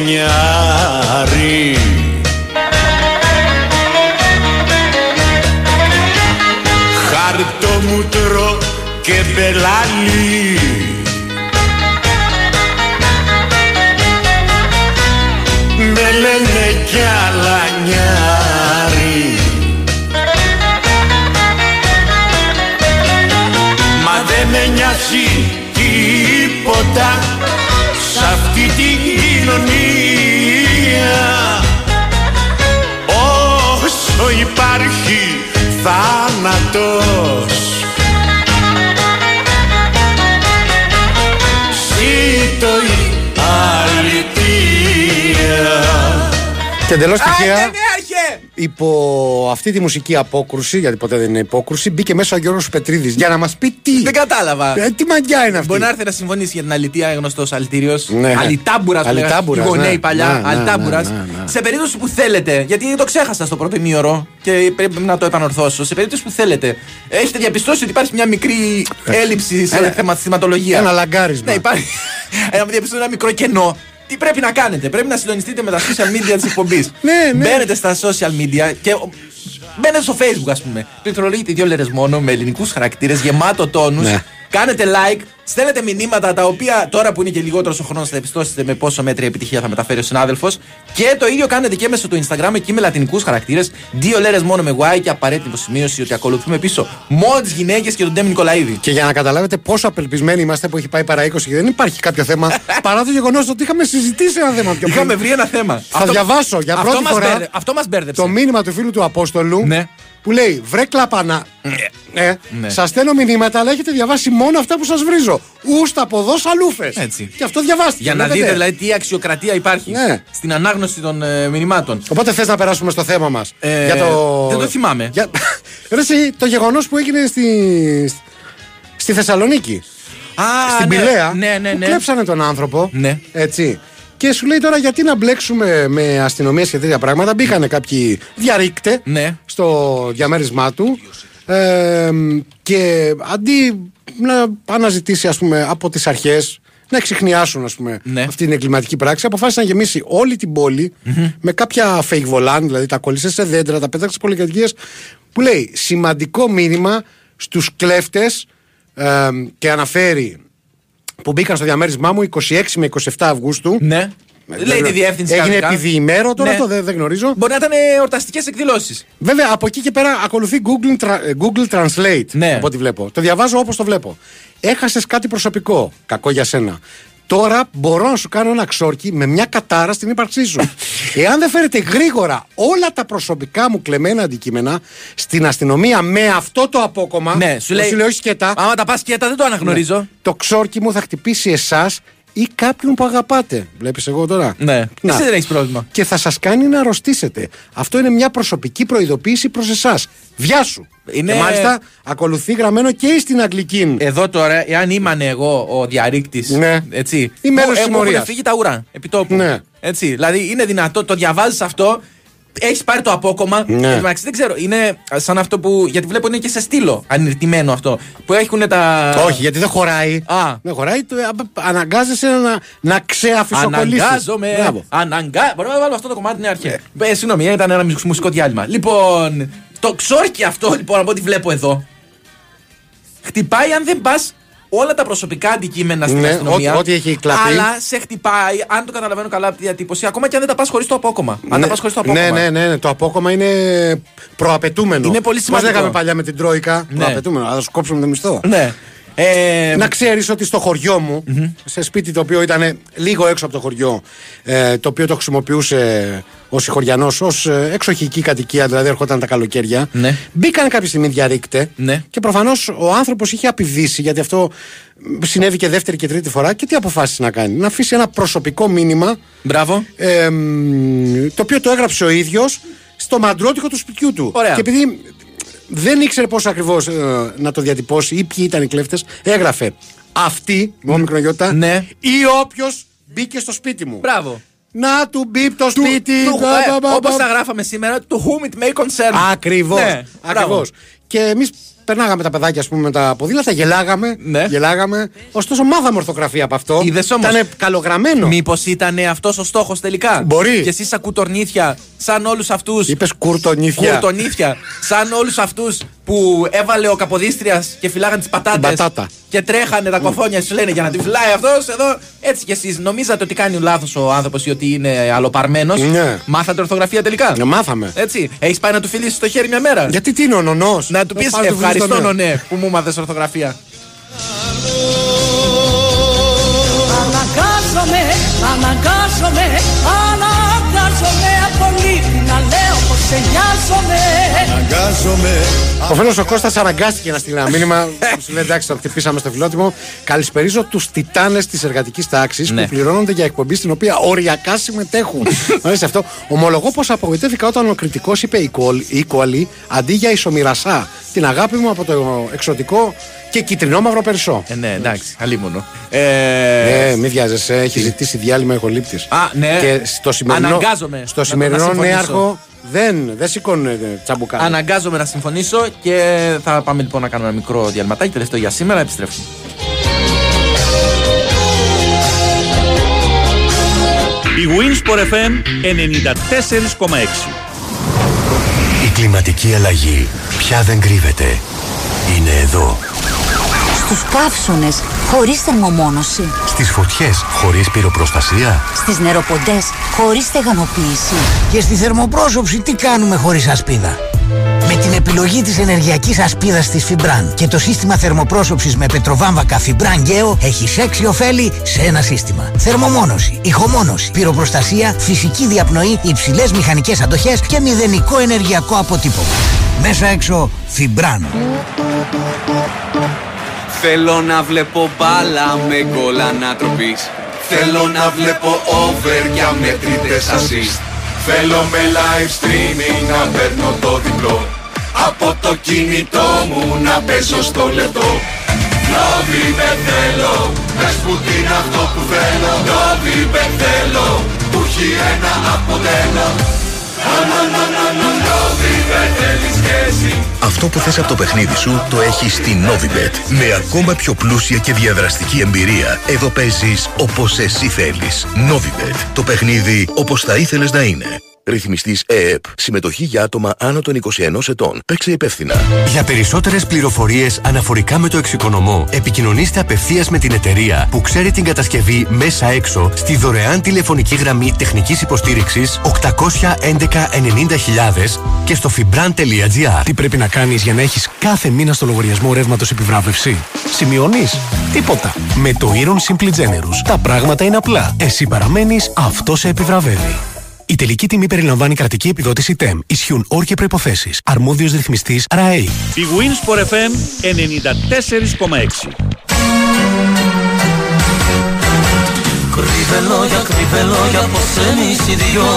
меня Και εντελώς τυχαία, Άντε, ναι, αρχέ. υπό αυτή τη μουσική απόκρουση, γιατί ποτέ δεν είναι υπόκρουση, μπήκε μέσα ο Γιώργος Πετρίδης για να μας πει τι. Δεν κατάλαβα. Ε, τι μαγιά είναι αυτή. Μπορεί να έρθει να συμφωνήσει για την αλητία γνωστός αλητήριος. Ναι. Αλιτάμπουρα που λέγανε οι Αλιτάμπουρας, γονέοι ναι. παλιά. Ναι, ναι, Αλιτάμπουρας. ναι, ναι, ναι. Σε περίπτωση που θέλετε, γιατί το ξέχασα στο πρώτο ημίωρο και πρέπει να το επανορθώσω. Σε περίπτωση που θέλετε, έχετε διαπιστώσει ότι υπάρχει μια μικρή έλλειψη σε Ένα- θέμα θεματολογία. Ένα λαγκάρισμα. Ναι, υπάρχει. Ένα διαπιστώσει ένα μικρό κενό. Τι πρέπει να κάνετε, πρέπει να συντονιστείτε με τα social media της εκπομπής. Ναι, ναι. Μπαίνετε στα social media και ο- μπαίνετε στο facebook, ας πούμε. Πληκτρολογείτε δύο λέρε μόνο με ελληνικούς χαρακτήρες, γεμάτο τόνους. Ναι. Κάνετε like Στέλνετε μηνύματα τα οποία τώρα που είναι και λιγότερο ο χρόνο θα επιστώσετε με πόσο μέτρια επιτυχία θα μεταφέρει ο συνάδελφος. Και το ίδιο κάνετε και μέσω του Instagram εκεί με λατινικούς χαρακτήρες. Δύο λέρες μόνο με Y και απαραίτητο σημείωση ότι ακολουθούμε πίσω μόνο τις γυναίκες και τον Ντέμι Νικολαίδη. Και για να καταλάβετε πόσο απελπισμένοι είμαστε που έχει πάει παρά 20 και δεν υπάρχει κάποιο θέμα. παρά το γεγονός ότι είχαμε συζητήσει ένα θέμα πιο πριν. Είχαμε βρει ένα θέμα. Θα διαβάσω για αυτό πρώτη μας φορά μπέρδε- αυτό μας μπέρδεψε. το μήνυμα του φίλου του Απόστολου Ναι. Που λέει Βρε κλαπανά. Ε, Ναι. Σας στέλνω μηνύματα, αλλά έχετε διαβάσει μόνο αυτά που σας βρίζω. Ούστα από εδώ σαλούφες. Έτσι. Και αυτό διαβάστηκε. Για να βλέπετε. δείτε δηλαδή τι αξιοκρατία υπάρχει Ναι. στην ανάγνωση των ε, μηνυμάτων. Οπότε θες να περάσουμε στο θέμα μας. Ε, για το... δεν το θυμάμαι. Για... Ρε εσύ, το γεγονός που έγινε στη... στη Θεσσαλονίκη. Α, στην ναι. Πηλαία. Ναι, ναι, που ναι. κλέψανε τον άνθρωπο. Ναι. Έτσι. Και σου λέει τώρα γιατί να μπλέξουμε με αστυνομίε και τέτοια πράγματα. Μπήκανε κάποιοι διαρρήκτε Ναι. στο διαμέρισμά του. Ε, και αντί να αναζητήσει ας πούμε από τις αρχές να εξηχνιάσουν ας πούμε, Ναι. αυτή την εγκληματική πράξη, αποφάσισε να γεμίσει όλη την πόλη με κάποια fake volant, δηλαδή τα κόλλησε σε δέντρα, τα πέταξε σε πολυκατοικίες, που λέει σημαντικό μήνυμα στους κλέφτες ε, και αναφέρει που μπήκαν στο διαμέρισμά μου 26 με 27 Αυγούστου. Ναι. Λέει τη διεύθυνση Έγινε κανονικά. επιδιημέρο τώρα, Ναι. το δεν, δεν γνωρίζω. Μπορεί να ήταν εορταστικές εκδηλώσεις. Βέβαια, από εκεί και πέρα ακολουθεί Google, Tra- ε, Google Translate. Ναι. Από ό,τι βλέπω. Το διαβάζω όπως το βλέπω. Έχασες κάτι προσωπικό. Κακό για σένα. Τώρα μπορώ να σου κάνω ένα ξόρκι με μια κατάρα στην ύπαρξή σου. Εάν δεν φέρετε γρήγορα όλα τα προσωπικά μου κλεμμένα αντικείμενα στην αστυνομία με αυτό το απόκομα. Ναι, σου λέει, όχι σκέτα. Άμα τα πας σκέτα, δεν το αναγνωρίζω. Ναι. Το ξόρκι μου θα χτυπήσει εσάς ή κάποιον που αγαπάτε. Βλέπεις εγώ τώρα. Ναι. Να. Εσύ δεν έχεις πρόβλημα. Και θα σας κάνει να αρρωστήσετε. Αυτό είναι μια προσωπική προειδοποίηση προς εσάς. Βιάσου. Είναι- Και μάλιστα ακολουθεί γραμμένο και στην αγγλική. Εδώ τώρα, εάν ήμανε εγώ ο διαρρήκτης. Ναι. Έτσι. Ή μέλος μου- της ε, μου έχουν συμμορίας. φύγει τα ουρά. Επιτόπου. Ναι. Έτσι. Δηλαδή είναι δυνατό, το διαβάζεις αυτό. Έχεις πάρει το απόκομα. Ναι. Εν τω μεταξύ, δεν ξέρω. Είναι σαν αυτό που. Γιατί βλέπω είναι και σε στήλο ανηρτημένο αυτό. Που έχουν τα. Όχι, γιατί δεν χωράει. Α. Δεν χωράει. Το, α, αναγκάζεσαι να, να ξεαφισοκολλήσεις. Αναγκάζομαι. Μπράβο. Αναγκα... Μπορούμε να βάλουμε αυτό το κομμάτι την αρχή. Ε, συγγνώμη, ήταν ένα μουσικ- μουσικό διάλειμμα. Λοιπόν, το ξόρκι αυτό λοιπόν από ό,τι βλέπω εδώ. Χτυπάει αν δεν πας όλα τα προσωπικά αντικείμενα στην Ναι, αστυνομία. ό,τι- ό,τι έχει κλαπεί. Αλλά σε χτυπάει, αν το καταλαβαίνω καλά από τη διατύπωση, ακόμα και αν δεν τα πας χωρίς το απόκομα. Αν τα πας χωρίς το απόκομα. Ναι, ναι, ναι, ναι, το απόκομα είναι προαπαιτούμενο. Είναι πολύ Πώς σημαντικό. λέγαμε παλιά με την Τρόικα; Ναι. Προαπαιτούμενο. Αλλά θα σου κόψουμε το μισθό. Ναι. Ε, Να ξέρεις ότι στο χωριό μου, σε σπίτι το οποίο ήταν λίγο έξω από το χωριό, ε, το οποίο το χρησιμοποιούσε ο συγχωριανός ως εξοχική κατοικία, δηλαδή έρχονταν τα καλοκαίρια. Ναι. Μπήκαν κάποια στιγμή διαρρήκτε Ναι. και προφανώς ο άνθρωπος είχε απειδήσει, γιατί αυτό μ, συνέβη και δεύτερη και τρίτη φορά. Και τι αποφάσισε να κάνει, Να αφήσει ένα προσωπικό μήνυμα Μπράβο. ε, μ, το οποίο το έγραψε ο ίδιος στο μαντρότικο του σπιτιού του. Ωραία. Και επειδή δεν ήξερε πώς ακριβώς να το διατυπώσει ή ποιοι ήταν οι κλέφτες, έγραφε αυτή, με όμικρον γιώτα, Ναι. ή όποιος μπήκε στο σπίτι μου. Μπράβο. Να του μπει το σπίτι. Όπως τα γράφαμε σήμερα, to whom it may concern. Ακριβώς. Ναι, μπράβο. Ακριβώς. Και εμείς περνάγαμε τα παιδάκια, ας πούμε, με τα ποδήλατα, γελάγαμε. Ναι. γελάγαμε. Ωστόσο, μάθαμε ορθογραφία από αυτό. Είδες όμως. Ήταν καλογραμμένο. Μήπως ήταν αυτός ο στόχος τελικά; Μπορεί. Και εσεί σαν κουτορνίθια, σαν όλους αυτού. Είπες κουρτονίθια. Κουρτονίθια. σαν όλους αυτούς που έβαλε ο Καποδίστριας και φυλάγαν τις πατάτες. Την πατάτα. Και τρέχανε τα κοφόνια, σου λένε για να τη φυλάει αυτός εδώ. Έτσι κι εσείς νομίζατε ότι κάνει λάθος ο άνθρωπος ή ότι είναι αλλοπαρμένος; Ναι. Μάθατε ορθογραφία τελικά; Ναι, μάθαμε. Έτσι. Έχεις πάει να του φιλήσεις το χέρι μια μέρα; Γιατί τι είναι ο νονός; Να του πεις πάω να του φιλήσω ευχαριστώ, το ναι. νονέ, που μου μάθες ορθογραφία. Αναγκάζομαι, αναγκάζομαι, αναγκάζομαι απολύτω να λέω πως σε νοιάζομαι Ο φίλος ο Κώστας αναγκάστηκε να στείλει ένα μήνυμα. Σου λέει εντάξει, το χτυπήσαμε στο φιλότιμο. Καλησπερίζω τους τιτάνες της εργατικής τάξης Ναι. που πληρώνονται για εκπομπή στην οποία οριακά συμμετέχουν. Μ' αρέσει αυτό. Ομολογώ πως απογοητεύτηκα όταν ο κριτικός είπε equal- equally αντί για ισομοιρασά. Την αγάπη μου από το εξωτικό και κυτρινό μαύρο περισσό. Ε, ναι, εντάξει, αλίμονο. Ε, Ε, μη βιάζεσαι, έχει ζητήσει διάλειμμα ηχολήπτη. Α, ναι. Και στο σημερινό, Αναγκάζομαι στο να- σημερινό να συμφωνήσω. νέαρχο δεν, δεν σηκώνουν ε, τσαμπουκά. Αναγκάζομαι να συμφωνήσω και θα πάμε λοιπόν να κάνουμε ένα μικρό διαλυματάκι, τελευταίο για σήμερα, επιστρέφουμε. Η Winsport FM 94,6. Η κλιματική αλλαγή πια δεν κρύβεται. Είναι εδώ. Στους καύσονες χωρίς θερμομόνωση. Στις φωτιές χωρίς πυροπροστασία. Στις νεροποντές χωρίς στεγανοποίηση. Και στη θερμοπρόσωψη τι κάνουμε χωρίς ασπίδα; Με την επιλογή της ενεργειακής ασπίδας της Fibran και το σύστημα θερμοπρόσωψης με πετροβάμβακα Fibran Geo έχει έξι ωφέλη σε ένα σύστημα. Θερμομόνωση, ηχομόνωση, πυροπροστασία, φυσική διαπνοή, υψηλές μηχανικές αντοχές και μηδενικό ενεργειακό αποτύπωμα. Μέσα έξω Fibran. Θέλω να βλέπω μπάλα με γκολ ανατροπής. Θέλω να βλέπω over για μετρητές assist. Θέλω με live streaming να παίρνω το διπλό. Από το κινητό μου να παίζω στο λεπτό. Νόβι με θέλω, πες που είναι αυτό που θέλω. Νόβι με θέλω, που έχει ένα αποτέλο Αυτό που θες από το παιχνίδι σου το έχεις στη Novibet. Με ακόμα πιο πλούσια και διαδραστική εμπειρία. Εδώ παίζεις όπως εσύ θέλεις. Novibet. Το παιχνίδι όπως θα ήθελες να είναι. Ρυθμιστής ΕΕΠ. Συμμετοχή για άτομα άνω των 21 ετών. Παίξε υπεύθυνα. Για περισσότερες πληροφορίες αναφορικά με το εξοικονομώ, επικοινωνήστε απευθείας με την εταιρεία που ξέρει την κατασκευή μέσα έξω στη δωρεάν τηλεφωνική γραμμή τεχνικής υποστήριξης 811 90.000 και στο fibran.gr. Τι πρέπει να κάνεις για να έχεις κάθε μήνα στο λογαριασμό ρεύματος επιβράβευση; Σημειώνεις; Τίποτα. Με το Iron Simply Generous τα πράγματα είναι απλά. Εσύ παραμένεις, αυτό σε επιβραβεύει. Η τελική τιμή περιλαμβάνει κρατική επιδότηση TEM. Ισχύουν όροι και προποθέσει. Αρμόδιος ρυθμιστής ΡΑΕΗ. Η Wins for FM 94,6. Κρύβε λόγια, κρύβε λόγια πως εμείς οι δυο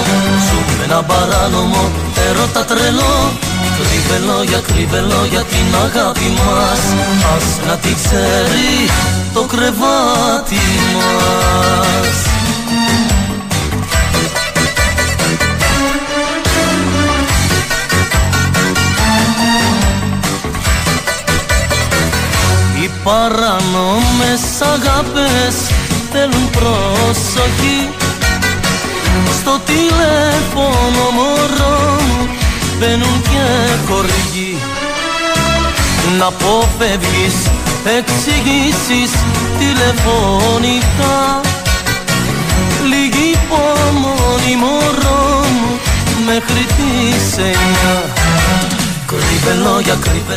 Ζούμε ένα παράνομο έρωτα τρελό Κρύβε λόγια, κρύβε λόγια την αγάπη μας Ας να τη ξέρει το κρεβάτι μας Οι παράνομες αγάπες θέλουν προσοχή Στο τηλέφωνο μωρό μου μπαίνουν και χορηγοί. Να αποφεύγεις εξηγήσεις τηλεφωνικά. Λίγη υπομονή μωρό μου μέχρι τις εννιά. Κρύβε λόγια, κρύβε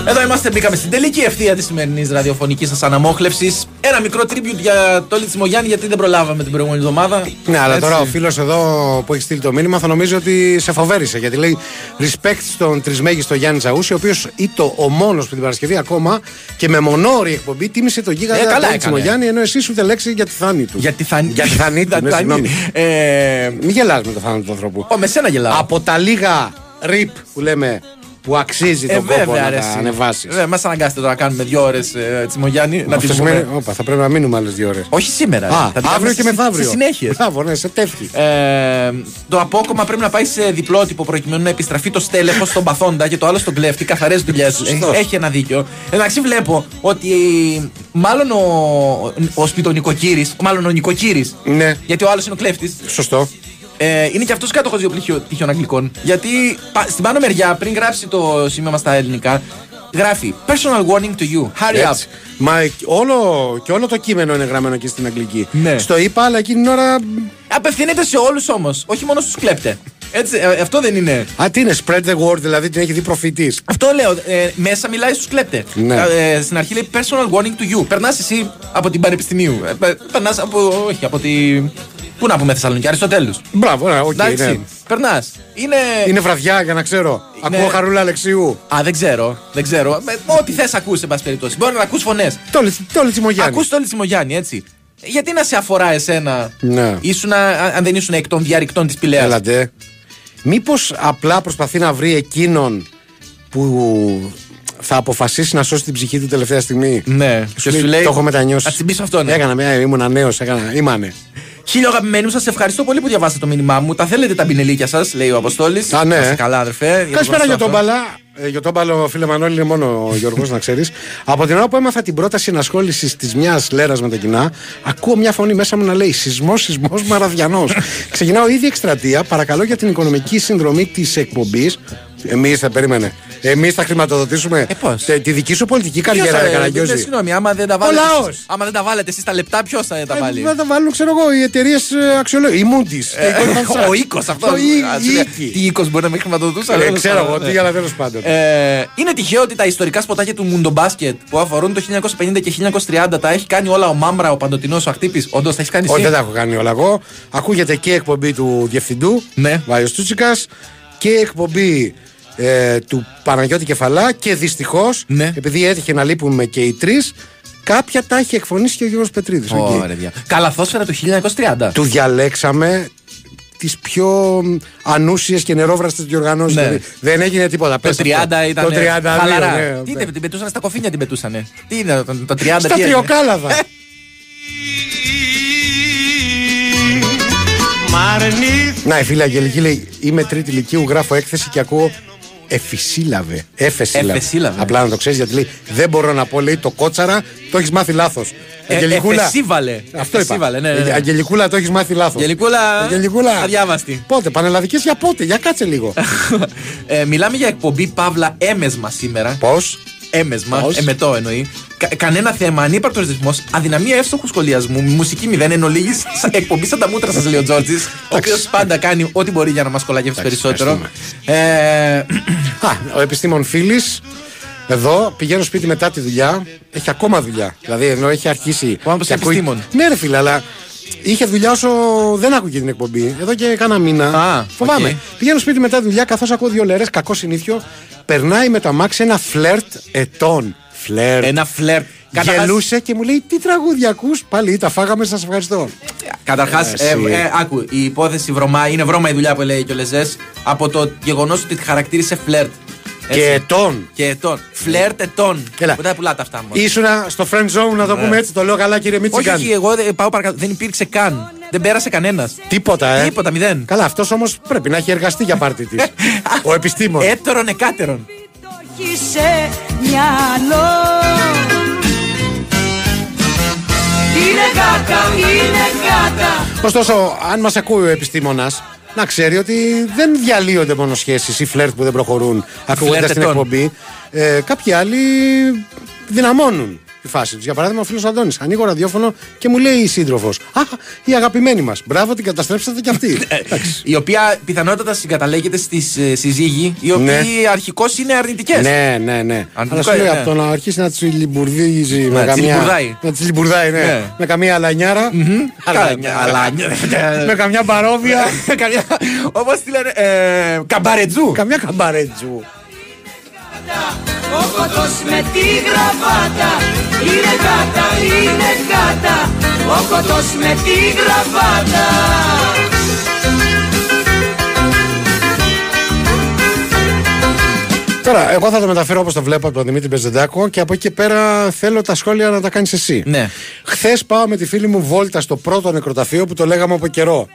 Εδώ είμαστε, μπήκαμε στην τελική ευθεία της σημερινής ραδιοφωνικής σας αναμόχλευσης. Ένα μικρό tribute για το Λίτσι Μογιάννη, γιατί δεν προλάβαμε την προηγούμενη εβδομάδα. Ναι, αλλά Έτσι. τώρα ο φίλος εδώ που έχει στείλει το μήνυμα θα νομίζει ότι σε φοβέρισε. Γιατί λέει respect στον τρισμέγιστο Γιάννη Τζαούση, ο οποίος ήταν ο μόνος που την Παρασκευή ακόμα και με μονόρη εκπομπή τίμησε τον γίγαντα Ε, καλά Λίτσι έκανε. Μογιάννη, ενώ εσύ ούτε λέξη για τη θάνη του. Για τη θάνη Για τη θάνη του, ναι, συγγνώμη. Ε, Μην γελάς με το θάνατο του ανθρώπου. Ω, με σένα γελάω. Από τα λίγα ρίπ που λέμε που αξίζει Ε, τον κόπο βέβαια, να ρε, τα εσύ. ανεβάσεις. Βέβαια, μας αναγκάσετε τώρα να κάνουμε δύο ώρες ε, Τσιμογιάννη. Να τη πούμε. Όπα, θα πρέπει να μείνουμε άλλες δύο ώρες. Όχι σήμερα. Α, θα την κάνουμε αύριο και σε- μεθαύριο. Σε συνέχεια. Μπράβο, ναι, σε τεύχη. Ε, το απόκομμα πρέπει να πάει σε διπλότυπο προκειμένου να επιστραφεί το στέλεχος στον παθόντα και το άλλο στον κλέφτη. Καθαρές δουλειές τους. Σωστός. Έχει ένα δίκιο. Εντάξει, βλέπω ότι μάλλον ο, ο σπιτονικοκύρης, μάλλον ο νοικοκύρης. Ναι. Γιατί ο άλλος είναι ο κλέφτης. Σωστό. Ε, είναι και αυτός κάτοχο δύο πλοιχείο- τυχιών Αγγλικών. Γιατί πα- στην πάνω μεριά, πριν γράψει το σήμα στα ελληνικά, γράφει Personal warning to you. Hurry up. Έτσι. Μα ε, όλο, και όλο το κείμενο είναι γραμμένο εκεί στην Αγγλική. Ναι. Στο είπα, αλλά εκείνη την ώρα. Απευθύνεται σε όλους όμως, όχι μόνο στους κλέπτες. Έτσι, ε, αυτό δεν είναι. Α, τι είναι, spread the word, δηλαδή την έχει δει προφητής. Αυτό λέω. Ε, μέσα μιλάει στους κλέπτες. Ναι. Ε, στην αρχή λέει personal warning to you. Περνάς εσύ από την Πανεπιστημίου. Ε, Περνάς από. Όχι, από τη. Πού να πούμε Θεσσαλονίκη, Αριστοτέλους. Μπράβο, ναι, οκ. Εντάξει. ναι. Περνάς. Είναι. Είναι βραδιά για να ξέρω. Είναι- Ακούω χαρούλα Αλεξιού. Α, δεν ξέρω. Δεν ξέρω. Ε, Ό,τι θες ακούς, εν πάση περιπτώσει. Μπορεί να ακούς φωνές. Το, Λιτ- το Λιτσιμογιάννη. Ακούς το Λιτσιμογιάννη, έτσι. Γιατί να σε αφορά εσένα, Ναι. ήσουνα, αν δεν ήσουν εκ των διαρρηκτών της πηλαία. Έλατε. Μήπως απλά προσπαθεί να βρει εκείνον που θα αποφασίσει να σώσει την ψυχή του τελευταία στιγμή; Ναι. Σου λέει, το έχω μετανιώσει. Α τσιμπήσω αυτό, ναι. Έκανα μια, ήμουν νέος, έκανα. Ήμανε. Χίλιο αγαπημένου σας, ευχαριστώ πολύ που διαβάσατε το μήνυμά μου. Τα θέλετε τα πινελίκια σας, λέει ο Αποστόλης. Α, ναι. καλά, αδερφέ. Για το Καλησπέρα γνωστό για τον αυτό. Μπαλά. Ε, για τον Μπαλό, φίλε Μανώλη, είναι μόνο ο Γιώργος, να ξέρεις. Από την ώρα που έμαθα την πρόταση ενασχόλησης της μιας λέρας με τα κοινά, ακούω μια φωνή μέσα μου να λέει Σεισμός, σεισμός, μαραδιανό. Ξεκινάω ήδη εκστρατεία. Παρακαλώ για την οικονομική συνδρομή της εκπομπής. Εμείς θα περίμενε. Εμείς θα χρηματοδοτήσουμε τε- τη δική σου πολιτική καριέρα, Ποιος θα- ρε ε, Καραγκιόζη; Συγγνώμη, άμα δεν τα Ο βάλετε. λαός. εσείς- Άμα δεν τα βάλετε εσείς τα λεπτά, ποιος θα τα βάλει; Θα τα βάλουν, ξέρω εγώ, οι εταιρείες αξιολόγηση. Η Moody's. Ε, και η Goldman Sachs. Ο οίκος αυτό. Ο Ί- Α, σου λέει, Οίκη. Τι οίκος μπορεί να με χρηματοδοτούσε. Ε, αλλά τέλος ξέρω πάντων, εγώ ναι. τι, αλλά τέλος πάντων. Ε, είναι τυχαίο ότι τα ιστορικά σποτάκια του Μουντομπάσκετ που αφορούν το 1950 και 1930 τα έχει κάνει όλα ο Μάμρα, ο Παντοτινός, ο Ακτύπης. Όντως τα έχει κάνει Όχι, εσύ; δεν τα έχω κάνει όλα εγώ. Ακούγεται και η εκπομπή του διευθυντού, ναι. Βάιος Τούτσικα, και η εκπομπή ε, του Παναγιώτη Κεφαλά και δυστυχώς, Ναι. επειδή έτυχε να λείπουμε και οι τρεις, κάποια τα έχει εκφωνήσει και ο Γιώργος Πετρίδης. οκ. Ωραία, δια. Καλαθόσφαιρα του 1930. Του διαλέξαμε τις πιο ανούσιες και νερόβραστες διοργανώσεις. Ναι. Δηλαδή, δεν έγινε τίποτα. Το Πες 30 αυτό. ήταν. Το 32, χαλαρά. ναι. Τι δεν την πετούσαν στα κοφίνια την πετούσανε. Τι είναι το, το 30 Στα τι έγινε; τριοκάλαδα. Να, η φίλη Αγγελική λέει: Είμαι τρίτη ηλικίου, γράφω έκθεση και ακούω εφησύλαβε. Εφεσύλαβε. Εφεσύλαβε. Απλά να το ξέρεις γιατί λέει: Δεν μπορώ να πω, λέει το κότσαρα, το έχεις μάθει λάθος. Ε, εφεσίβαλε. Αυτό είπα. Εφεσίβαλε, ναι, ναι, ναι. Αγγελικούλα, το έχεις μάθει λάθος. Αγγελικούλα, Αγγελικούλα. αδιάβαστη. Πότε, πανελλαδικέ για πότε, για κάτσε λίγο. Ε, μιλάμε για εκπομπή Παύλα έμεσμα σήμερα. Πώς; Έμεσμα, Πώς; εμετό εννοεί. Κα- κανένα θέμα, ανύπαρκτος ρυθμός, αδυναμία εύστοχου σχολιασμού, μουσική μηδέν εν ολίγης, σα- εκπομπή σαν τα μούτρα σας, λέει ο Τζόρτζης, ο οποίος πάντα κάνει ό,τι μπορεί για να μας κολαγεύσει περισσότερο. Ε, Α, ο επιστήμον φίλης. Εδώ πηγαίνω σπίτι μετά τη δουλειά. Έχει ακόμα δουλειά. Δηλαδή ενώ έχει αρχίσει. Πάμε και σε ακούει- επιστήμον. Ναι, ρε φίλε, αλλά είχε δουλειά όσο δεν άκουγε την εκπομπή. Εδώ και κάνα μήνα. Α, Φοβάμαι. οκ. Πηγαίνω σπίτι μετά τη δουλειά καθώς ακούω δύο λερές, κακό συνήθιο. Περνάει με το αμάξι ένα φλερτ ετών. Φλερτ. ένα φλερτ. Καταρχάς- Γελούσε και μου λέει τι τραγούδια ακούς; Πάλι τα φάγαμε, σας ευχαριστώ. Καταρχάς, Εσύ. ε, ε, άκου, η υπόθεση βρωμά είναι βρώμα η δουλειά που λέει και ο Λεζές από το γεγονός ότι τη χαρακτήρισε φλερτ. Έτσι. Και ετών. Και ετών. Φλερτ ετών. Έλα. Που δεν πουλάτε αυτά μόνο. Ήσουνα στο friend zone, να το Ναι. πούμε έτσι. Το λέω καλά, κύριε Όχι, Μίτσικαν. όχι, εγώ δεν πάω παρακάτω. Δεν υπήρξε καν. Δεν πέρασε κανένας. Τίποτα, ε. Τίποτα, μηδέν. Καλά, αυτός όμως πρέπει να έχει εργαστεί για πάρτι της. Ο επιστήμον. Έτερον εκάτερον. έχει σε μυαλό Είναι γάτα, είναι γάτα Ωστόσο, αν μας ακούει ο επιστήμονας, να ξέρει ότι δεν διαλύονται μόνο σχέσεις ή φλερτ που δεν προχωρούν ακούγοντα Φλερτ την ετών. εκπομπή. Ε, κάποιοι άλλοι δυναμώνουν τη φάση τους. Για παράδειγμα, ο φίλος Αντώνης. Ανοίγω ραδιόφωνο και μου λέει η σύντροφος. Α, η αγαπημένη μας. Μπράβο, την καταστρέψατε κι αυτή. Εντάξει. Η οποία πιθανότατα συγκαταλέγεται στις σύζυγοι, οι οποίοι Ναι. αρχικώς είναι αρνητικές. Ναι, ναι, ναι. Αρνητικό Αλλά σου λέει είναι, από ναι. το να αρχίσει να τη λιμπουρδίζει Να με της καμία. λιμπουρδάει. Να τη λιμπουρδάει, ναι. Ναι. Με καμία αλανιάρα. Αλάνια, αλάνια. Με καμιά μπαρόβια. Όπως τη λένε. ε, Καμπαρετζού. Καμιά καμπαρέτζου. Ο κοτός με τη γραβάτα Είναι γάτα, είναι γάτα Ο κοτός με τη γραβάτα Τώρα, εγώ θα το μεταφέρω όπως το βλέπω από τον Δημήτρη Μπεζεντάκο και από εκεί και πέρα θέλω τα σχόλια να τα κάνεις εσύ. Ναι. Χθες πάω με τη φίλη μου βόλτα στο πρώτο νεκροταφείο που το λέγαμε από καιρό.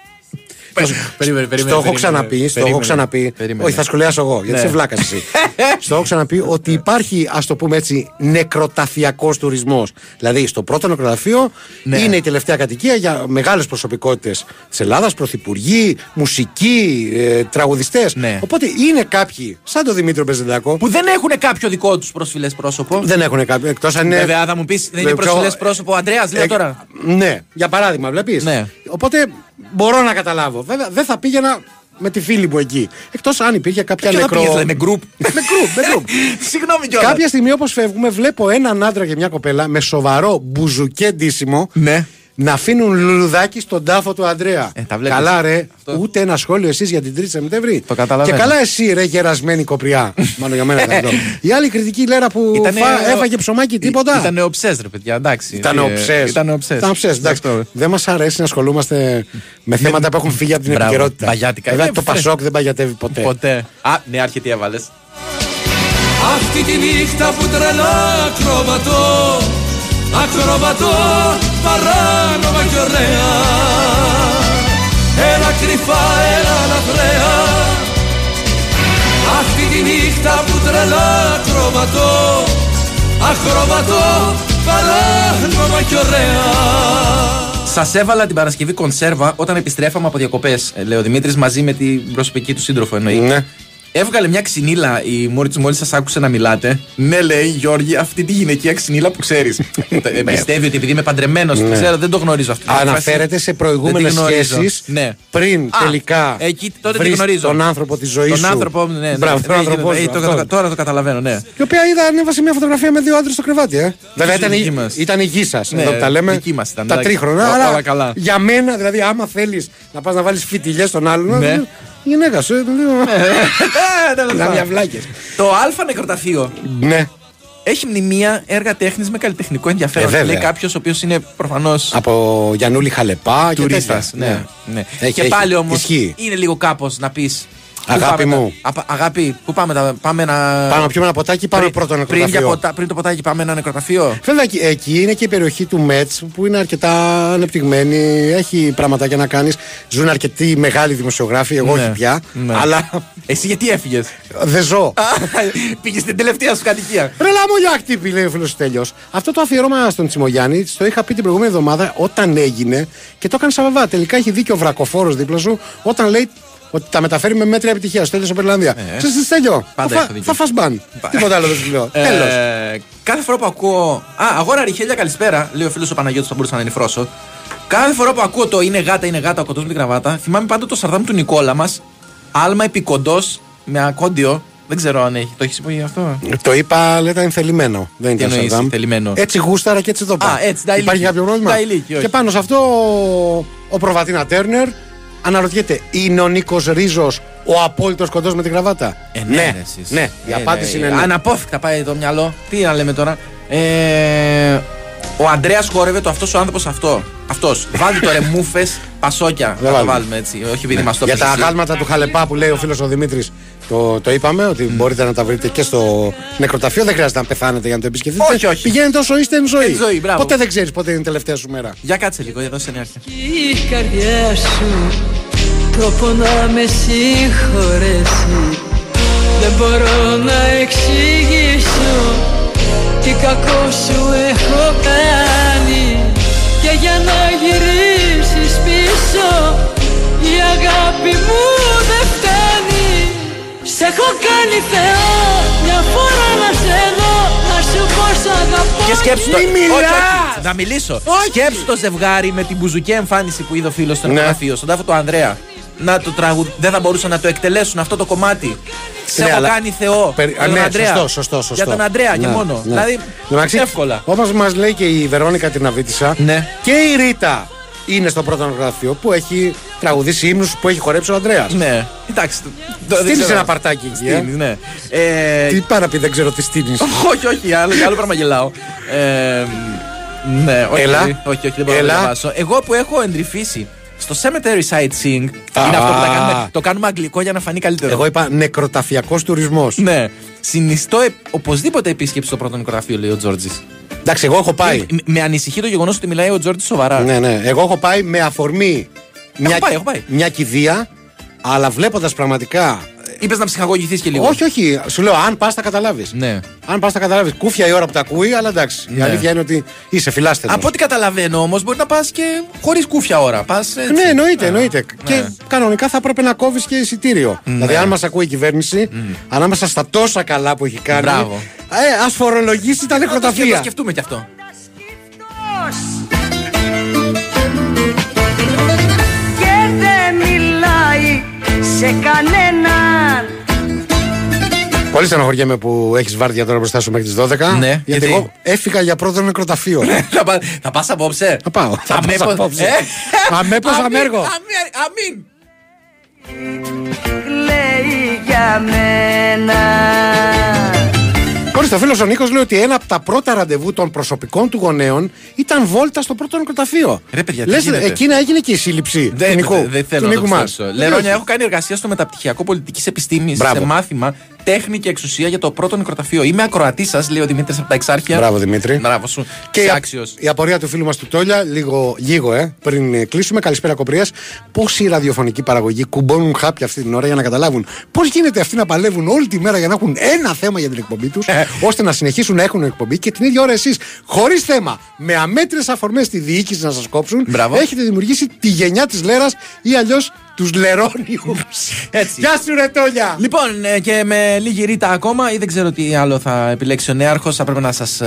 Περίμενε, περίμενε. στο έχω περίμενε, ξαναπεί, στο έχω περίμενε, ξαναπεί. περίμενε. Όχι, θα σχολιάσω εγώ, γιατί Ναι. είσαι βλάκας εσύ. στο έχω ξαναπεί ότι υπάρχει, ας το πούμε έτσι, νεκροταφιακός τουρισμός. Δηλαδή, στο πρώτο νεκροταφείο Ναι. είναι η τελευταία κατοικία για μεγάλες προσωπικότητες της Ελλάδας, πρωθυπουργοί, μουσικοί, ε, τραγουδιστές. Ναι. Οπότε είναι κάποιοι, σαν τον Δημήτριο Μπεζεντάκο, Που δεν έχουν κάποιο δικό τους προσφυλές πρόσωπο. δεν έχουν κάποιο. Εκτός αν είναι. Βέβαια, θα μου πεις, δεν είναι Ε, προσφυλές πιο- πρόσωπο ο Αντρέα, λέω Ε, τώρα. Ναι, για παράδειγμα, βλέπεις. Ναι. Οπότε μπορώ να καταλάβω. Βέβαια, δεν θα πήγαινα με τη φίλη μου εκεί. Εκτός αν υπήρχε κάποια Ποιο θα νεκρό. πήγες, δηλαδή, με γκρουπ. με γκρουπ, με γκρουπ. Συγγνώμη κιόλας. Κάποια στιγμή όπως φεύγουμε, βλέπω έναν άντρα και μια κοπέλα με σοβαρό μπουζουκέ ντύσιμο Ναι. Να αφήνουν λουλουδάκι στον τάφο του Αντρέα. Ε, τα βλέπεις. καλά, ρε. Αυτό. Ούτε ένα σχόλιο εσείς για την 3η Σεπτέμβρη. Το καταλαβαίνω. Και καλά, εσύ, ρε, γερασμένη κοπριά. Μάλλον για μένα ήταν αυτό. Η άλλη κριτική λέρα που Ήτανε φα- ο- έφαγε ψωμάκι, τίποτα; Ήταν ο ψε, ρε παιδιά, εντάξει. Ήταν Ε, ο ψε. Ήταν ο ψε. Ήταν ο ψες, εντάξει. Δεν μας αρέσει να ασχολούμαστε με θέματα που έχουν φύγει από την Μπράβο, επικαιρότητα. μπαγιάτικα. Βέβαια, Ε, το φρέ. Πασόκ δεν παγιατεύει ποτέ. Ποτέ. Α, ναι, άρχεται έβαλες. Αυτή τη νύχτα που τρελά ακροβατώ Ακροβατώ παράνομα κι ωραία Έλα κρυφά, έλα λαθρέα Αυτή τη νύχτα που τρελά ακροβατώ Ακροβατώ παράνομα κι ωραία Σας έβαλα την Παρασκευή κονσέρβα όταν επιστρέφαμε από διακοπές. Λέει ο Δημήτρης μαζί με την προσωπική του σύντροφο εννοεί. Ναι. Έβγαλε μια ξυνήλα η Μόριτ μόλις σας άκουσε να μιλάτε. Ναι, λέει Γιώργη, αυτή τη γυναικεία ξυνήλα που ξέρεις. Πιστεύει ότι επειδή είμαι παντρεμένος, Ναι. ξέρω, δεν το γνωρίζω αυτό. Αναφέρεται σε προηγούμενες σχέσεις Ναι. πριν Α, τελικά εκεί τότε τη βρεις γνωρίζω. τον άνθρωπο της ζωής Τον σου. άνθρωπο, ναι, ναι. Μπράβο, τον ναι, άνθρωπό ε, σου, το αυτόν. κατα- Τώρα το καταλαβαίνω, ναι. Η οποία είδα ανέβασε μια φωτογραφία με δύο άντρες στο κρεβάτι, ε. Βέβαια ήταν, δική η- μας. ήταν η γη σας. Ναι, εδώ που τα λέμε. δική μας ήταν, τα εντάξει. τρίχρονα. Ό, αλλά όλα καλά. για μένα, δηλαδή, άμα θέλεις να πας να βάλεις φιτιλιές στον άλλον. Ναι. Η γυναίκα σου, ε, το λέω. Ε, τέλος Να πάντων. μια βλάκες. Το Α νεκροταφείο Ναι. έχει μνημεία έργα τέχνης με καλλιτεχνικό ενδιαφέρον. Ε, βέβαια. Λέει κάποιος ο οποίος είναι προφανώς Από Γιαννούλη Χαλεπά και τουρίστας. τέτοια. Ναι, ναι. Έχει, και έχει. πάλι όμως Ισχύει. είναι λίγο κάπως να πεις. Αγάπη μου. αγάπη, πού πάμε, τα, πάμε να. Πάμε να πιούμε ένα ποτάκι, πάμε πριν, πρώτο πριν, για νεκροταφείο. ποτα- πριν το ποτάκι, πάμε ένα νεκροταφείο. Βέβαια εκεί- εκεί είναι και η περιοχή του Μέτ που είναι αρκετά ανεπτυγμένη. Έχει πραγματάκια να κάνεις. Ζουν αρκετοί μεγάλοι δημοσιογράφοι. Εγώ Ναι, όχι πια. ναι. Αλλά Εσύ γιατί έφυγες; δεν ζω. Πήγες στην τελευταία σου κατοικία. Ρε λάμο χτύπη, λέει ο φίλος Τέλειο. Αυτό το αφιερώμα στον Τσιμογιάννη, το είχα πει την προηγούμενη εβδομάδα όταν έγινε και το έκανε σαβαβά. Τελικά έχει δίκιο ο βρακοφόρος δίπλα σου όταν λέει ότι τα μεταφέρει με μέτρια επιτυχία. Στο τέλειο στο Περλανδία. Ε. Ξέρεις τι Στέλιο, Πάντα θα, έχω δίκιο. θα φας μπαν. Τίποτα άλλο δεν σου λέω. Ε, Τέλος. Κάθε φορά που ακούω. Α, αγόρα ριχέλια, καλησπέρα. Λέει ο φίλος ο Παναγιώτης, θα μπορούσα να ενηφρώσω. Κάθε φορά που ακούω το είναι γάτα, είναι γάτα, ο κοντό με την κραβάτα, θυμάμαι πάντα το σαρδάμ του Νικόλα μας. Άλμα επικοντό με ακόντιο. Δεν ξέρω αν έχει. Το έχεις πει αυτό; Το είπα, αλλά ήταν θελημένο. Δεν Τι ήταν εννοείς, Σαρδάμ. θελημένο; Έτσι γούσταρα και έτσι το πάω. Α, έτσι, τα Υπάρχει ηλίκη. κάποιο πρόβλημα. Τα ηλίκη, όχι. και πάνω σε αυτό ο, ο Προβατίνα Τέρνερ αναρωτιέται, είναι ο Νίκος Ρίζος ο απόλυτος κοντός με την κραβάτα; Ε, ναι, ρε, εσείς. ναι, η Ε, απάντηση ναι. είναι ναι. Αναπόφευκτα πάει το μυαλό. Τι να λέμε τώρα; Ε, ο Αντρέα χόρευε το αυτός ο άνθρωπος αυτό. Αυτός. Βάλτε το ρε μούφε πασόκια. Να το βάλουμε. βάλουμε έτσι. Όχι επειδή μας το Για πεις τα εσύ. αγάλματα του Χαλεπά που λέει ο φίλος ο Δημήτρης, το, το είπαμε ότι μπορείτε να τα βρείτε και στο νεκροταφείο. Δεν χρειάζεται να πεθάνετε για να το επισκεφτείτε. Όχι, όχι. Πηγαίνετε όσο είστε εν ζωή. Εν ζωή, μπράβο. Ποτέ δεν ξέρεις πότε είναι η τελευταία σου μέρα. Για κάτσε λίγο, εδώ σε νέα. Η καρδιά σου τρόπο να με συγχωρέσει Δεν μπορώ να εξηγήσω τι κακό σου έχω κάνει Και για να γυρίσεις πίσω η αγάπη μου δεν φτάνει Σ' έχω κάνει Θεό μια φορά να σε δω Να σου πω σ' αγαπώ Και σκέψου το. Μη Όχι, μιλάς. όχι, να μιλήσω. Σκέψου το ζευγάρι με την μπουζουκέ εμφάνιση που είδε ο φίλος στο Ναι. νεκροταφείο, στον τάφο του Ανδρέα. Να το τραγουδ... Δεν θα μπορούσαν να το εκτελέσουν αυτό το κομμάτι. Σε Ναι, έχω αλλά- κάνει Θεό. Περι- Για Α, τον ναι, Ανδρέα. σωστό, σωστό, σωστό. Για τον Ανδρέα και Ναι, μόνο. ναι. Δηλαδή, Εντάξει, εύκολα. Όπως μας λέει και η Βερόνικα την Αβίτησα Ναι. και η Ρίτα είναι στο πρώτο νεκροταφείο που έχει τραγουδήσει ύμνους που έχει χορέψει ο Ανδρέας. Ναι, εντάξει. το- το- δεν Στείλεις ξέρω. ένα παρτάκι εκεί, ε. Στείλεις, ναι. Ε, Τι πάρα πει, δεν ξέρω τι στείνεις. όχι, όχι, άλλο, άλλο πράγμα γελάω. Ε, ναι, όχι, Έλα. όχι, όχι, δεν μπορώ Έλα. να το διαβάσω. Εγώ που έχω εντρυφήσει στο Cemetery Sightseeing, Α. είναι αυτό που τα κάνουμε, το κάνουμε αγγλικό για να φανεί καλύτερο. Εγώ είπα νεκροταφιακός τουρισμός. Ναι. Συνιστώ ε, οπωσδήποτε επίσκεψη στο πρώτο νεκροταφείο, λέει ο Τζόρτζης. Εντάξει, εγώ έχω πάει. Με ανησυχεί το γεγονός ότι μιλάει ο Τζόρτζης σοβαρά. Ναι, ναι. Εγώ έχω πάει με αφορμή μια, πάει, έχω πάει. μια κηδεία, αλλά βλέποντας πραγματικά. Είπες να ψυχαγωγηθείς και λίγο. Όχι, όχι. Σου λέω, αν πας, τα καταλάβεις. Ναι. Αν πας, τα καταλάβεις. Κούφια η ώρα που τα ακούει, αλλά εντάξει. Η Ναι. αλήθεια είναι ότι είσαι φιλάστερο. Από ό,τι καταλαβαίνω όμως, μπορεί να πας και χωρίς κούφια ώρα. Πας έτσι. Ναι, εννοείται, Α, εννοείται. Και κανονικά θα έπρεπε να κόβεις και εισιτήριο. Ναι. Δηλαδή, αν μας ακούει η κυβέρνηση, ανάμεσα στα τόσα καλά που έχει κάνει. Μπράβο. Ε, ας φορολογήσει τα Να το σκεφτούμε- νεκροταφεία. το σκεφτούμε κι αυτό. Σε κανέναν Πολύ στενοχωριέμαι που έχεις βάρδια τώρα μπροστά σου μέχρι τις 12. Ναι, γιατί, γιατί; εγώ έφυγα για πρώτο νεκροταφείο. θα πα θα πας απόψε. Θα πάω. Θα πάω Αμέπως- απόψε. Ε, Αμέπως αμήν, αμέργο. αμήν, Αμήν. λέει για μένα Ορίστε, ο φίλος ο Νίκος λέει ότι ένα από τα πρώτα ραντεβού των προσωπικών του γονέων ήταν βόλτα στο πρώτο νεκροταφείο. Ρε, παιδιά, τι Λες, γίνεται; εκείνα έγινε και η σύλληψη Δεν, του Νικού. δεν- δεν θέλω του να το Νίκου μας. πιστέψω. Δεν Λερόνια, όχι. έχω κάνει εργασία στο μεταπτυχιακό πολιτικής επιστήμης Μπράβο. σε μάθημα τέχνη και εξουσία για το πρώτο νεκροταφείο. Είμαι ακροατής σας, λέει ο Δημήτρης από τα Εξάρχεια. Μπράβο, Δημήτρη. Μπράβο σου. Και Και η, άξιος. η απορία του φίλου μας του Τόλια, λίγο, λίγο ε, πριν ε, κλείσουμε. Καλησπέρα, κοπρία. Πόσοι ραδιοφωνικοί παραγωγοί κουμπώνουν χάπια αυτή την ώρα για να καταλάβουν πώς γίνεται αυτοί να παλεύουν όλη τη μέρα για να έχουν ένα θέμα για την εκπομπή τους, Ε. ώστε να συνεχίσουν να έχουν εκπομπή και την ίδια ώρα εσείς, χωρίς θέμα, με αμέτρες αφορμές στη διοίκηση να σας κόψουν, Μπράβο. έχετε δημιουργήσει τη γενιά της Λέρας ή αλλιώς τους Λερόνιου. Γεια σου, Ρετόλια. Λοιπόν, ε, και με λίγη ρήτα ακόμα, ή δεν ξέρω τι άλλο θα επιλέξει ο νέαρχος, θα πρέπει να σας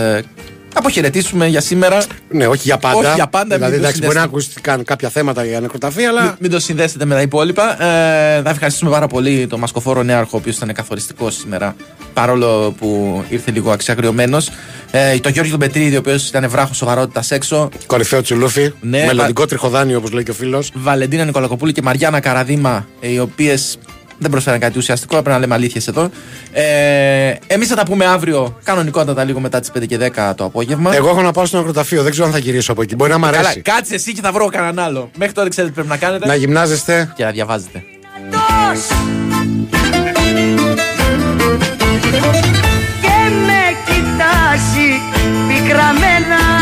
αποχαιρετήσουμε για σήμερα. Ναι, όχι για πάντα. Όχι για πάντα, Δηλαδή, μην το εντάξει, μπορεί να συνδέσετε. ακούστηκαν κάποια θέματα για νεκροταφή, αλλά. Μην, μην το συνδέσετε με τα υπόλοιπα. Ε, θα ευχαριστήσουμε πάρα πολύ τον Μασκοφόρο Νέαρχο, ο οποίος ήταν καθοριστικός σήμερα, παρόλο που ήρθε λίγο αξιαγριωμένος. Ε, τον Γιώργο τον Πετρίδη, ο οποίος ήταν βράχος σοβαρότητας έξω. Κορυφαίο τσουλούφι. Ναι, μελλοντικό τριχοδάνιο, όπως λέει και ο φίλος. Βαλεντίνα Νικολακοπούλη και Μαριάννα Καραδίμα, ε, οι οποίες δεν προσφέραν κάτι ουσιαστικό, πρέπει να λέμε αλήθειες εδώ. Ε, Εμείς θα τα πούμε αύριο, κανονικότατα λίγο μετά τις 5 και 10 το απόγευμα. Εγώ έχω να πάω στο νεκροταφείο, δεν ξέρω αν θα γυρίσω από εκεί. Μπορεί να μ' αρέσει. Καλά, κάτσε εσύ και θα βρω κανέναν άλλο. Μέχρι τώρα ξέρετε τι πρέπει να κάνετε. Να γυμνάζεστε. Και να διαβάζετε. και με κοιτάζει πικραμένα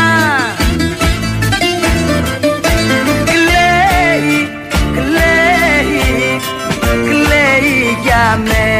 amé.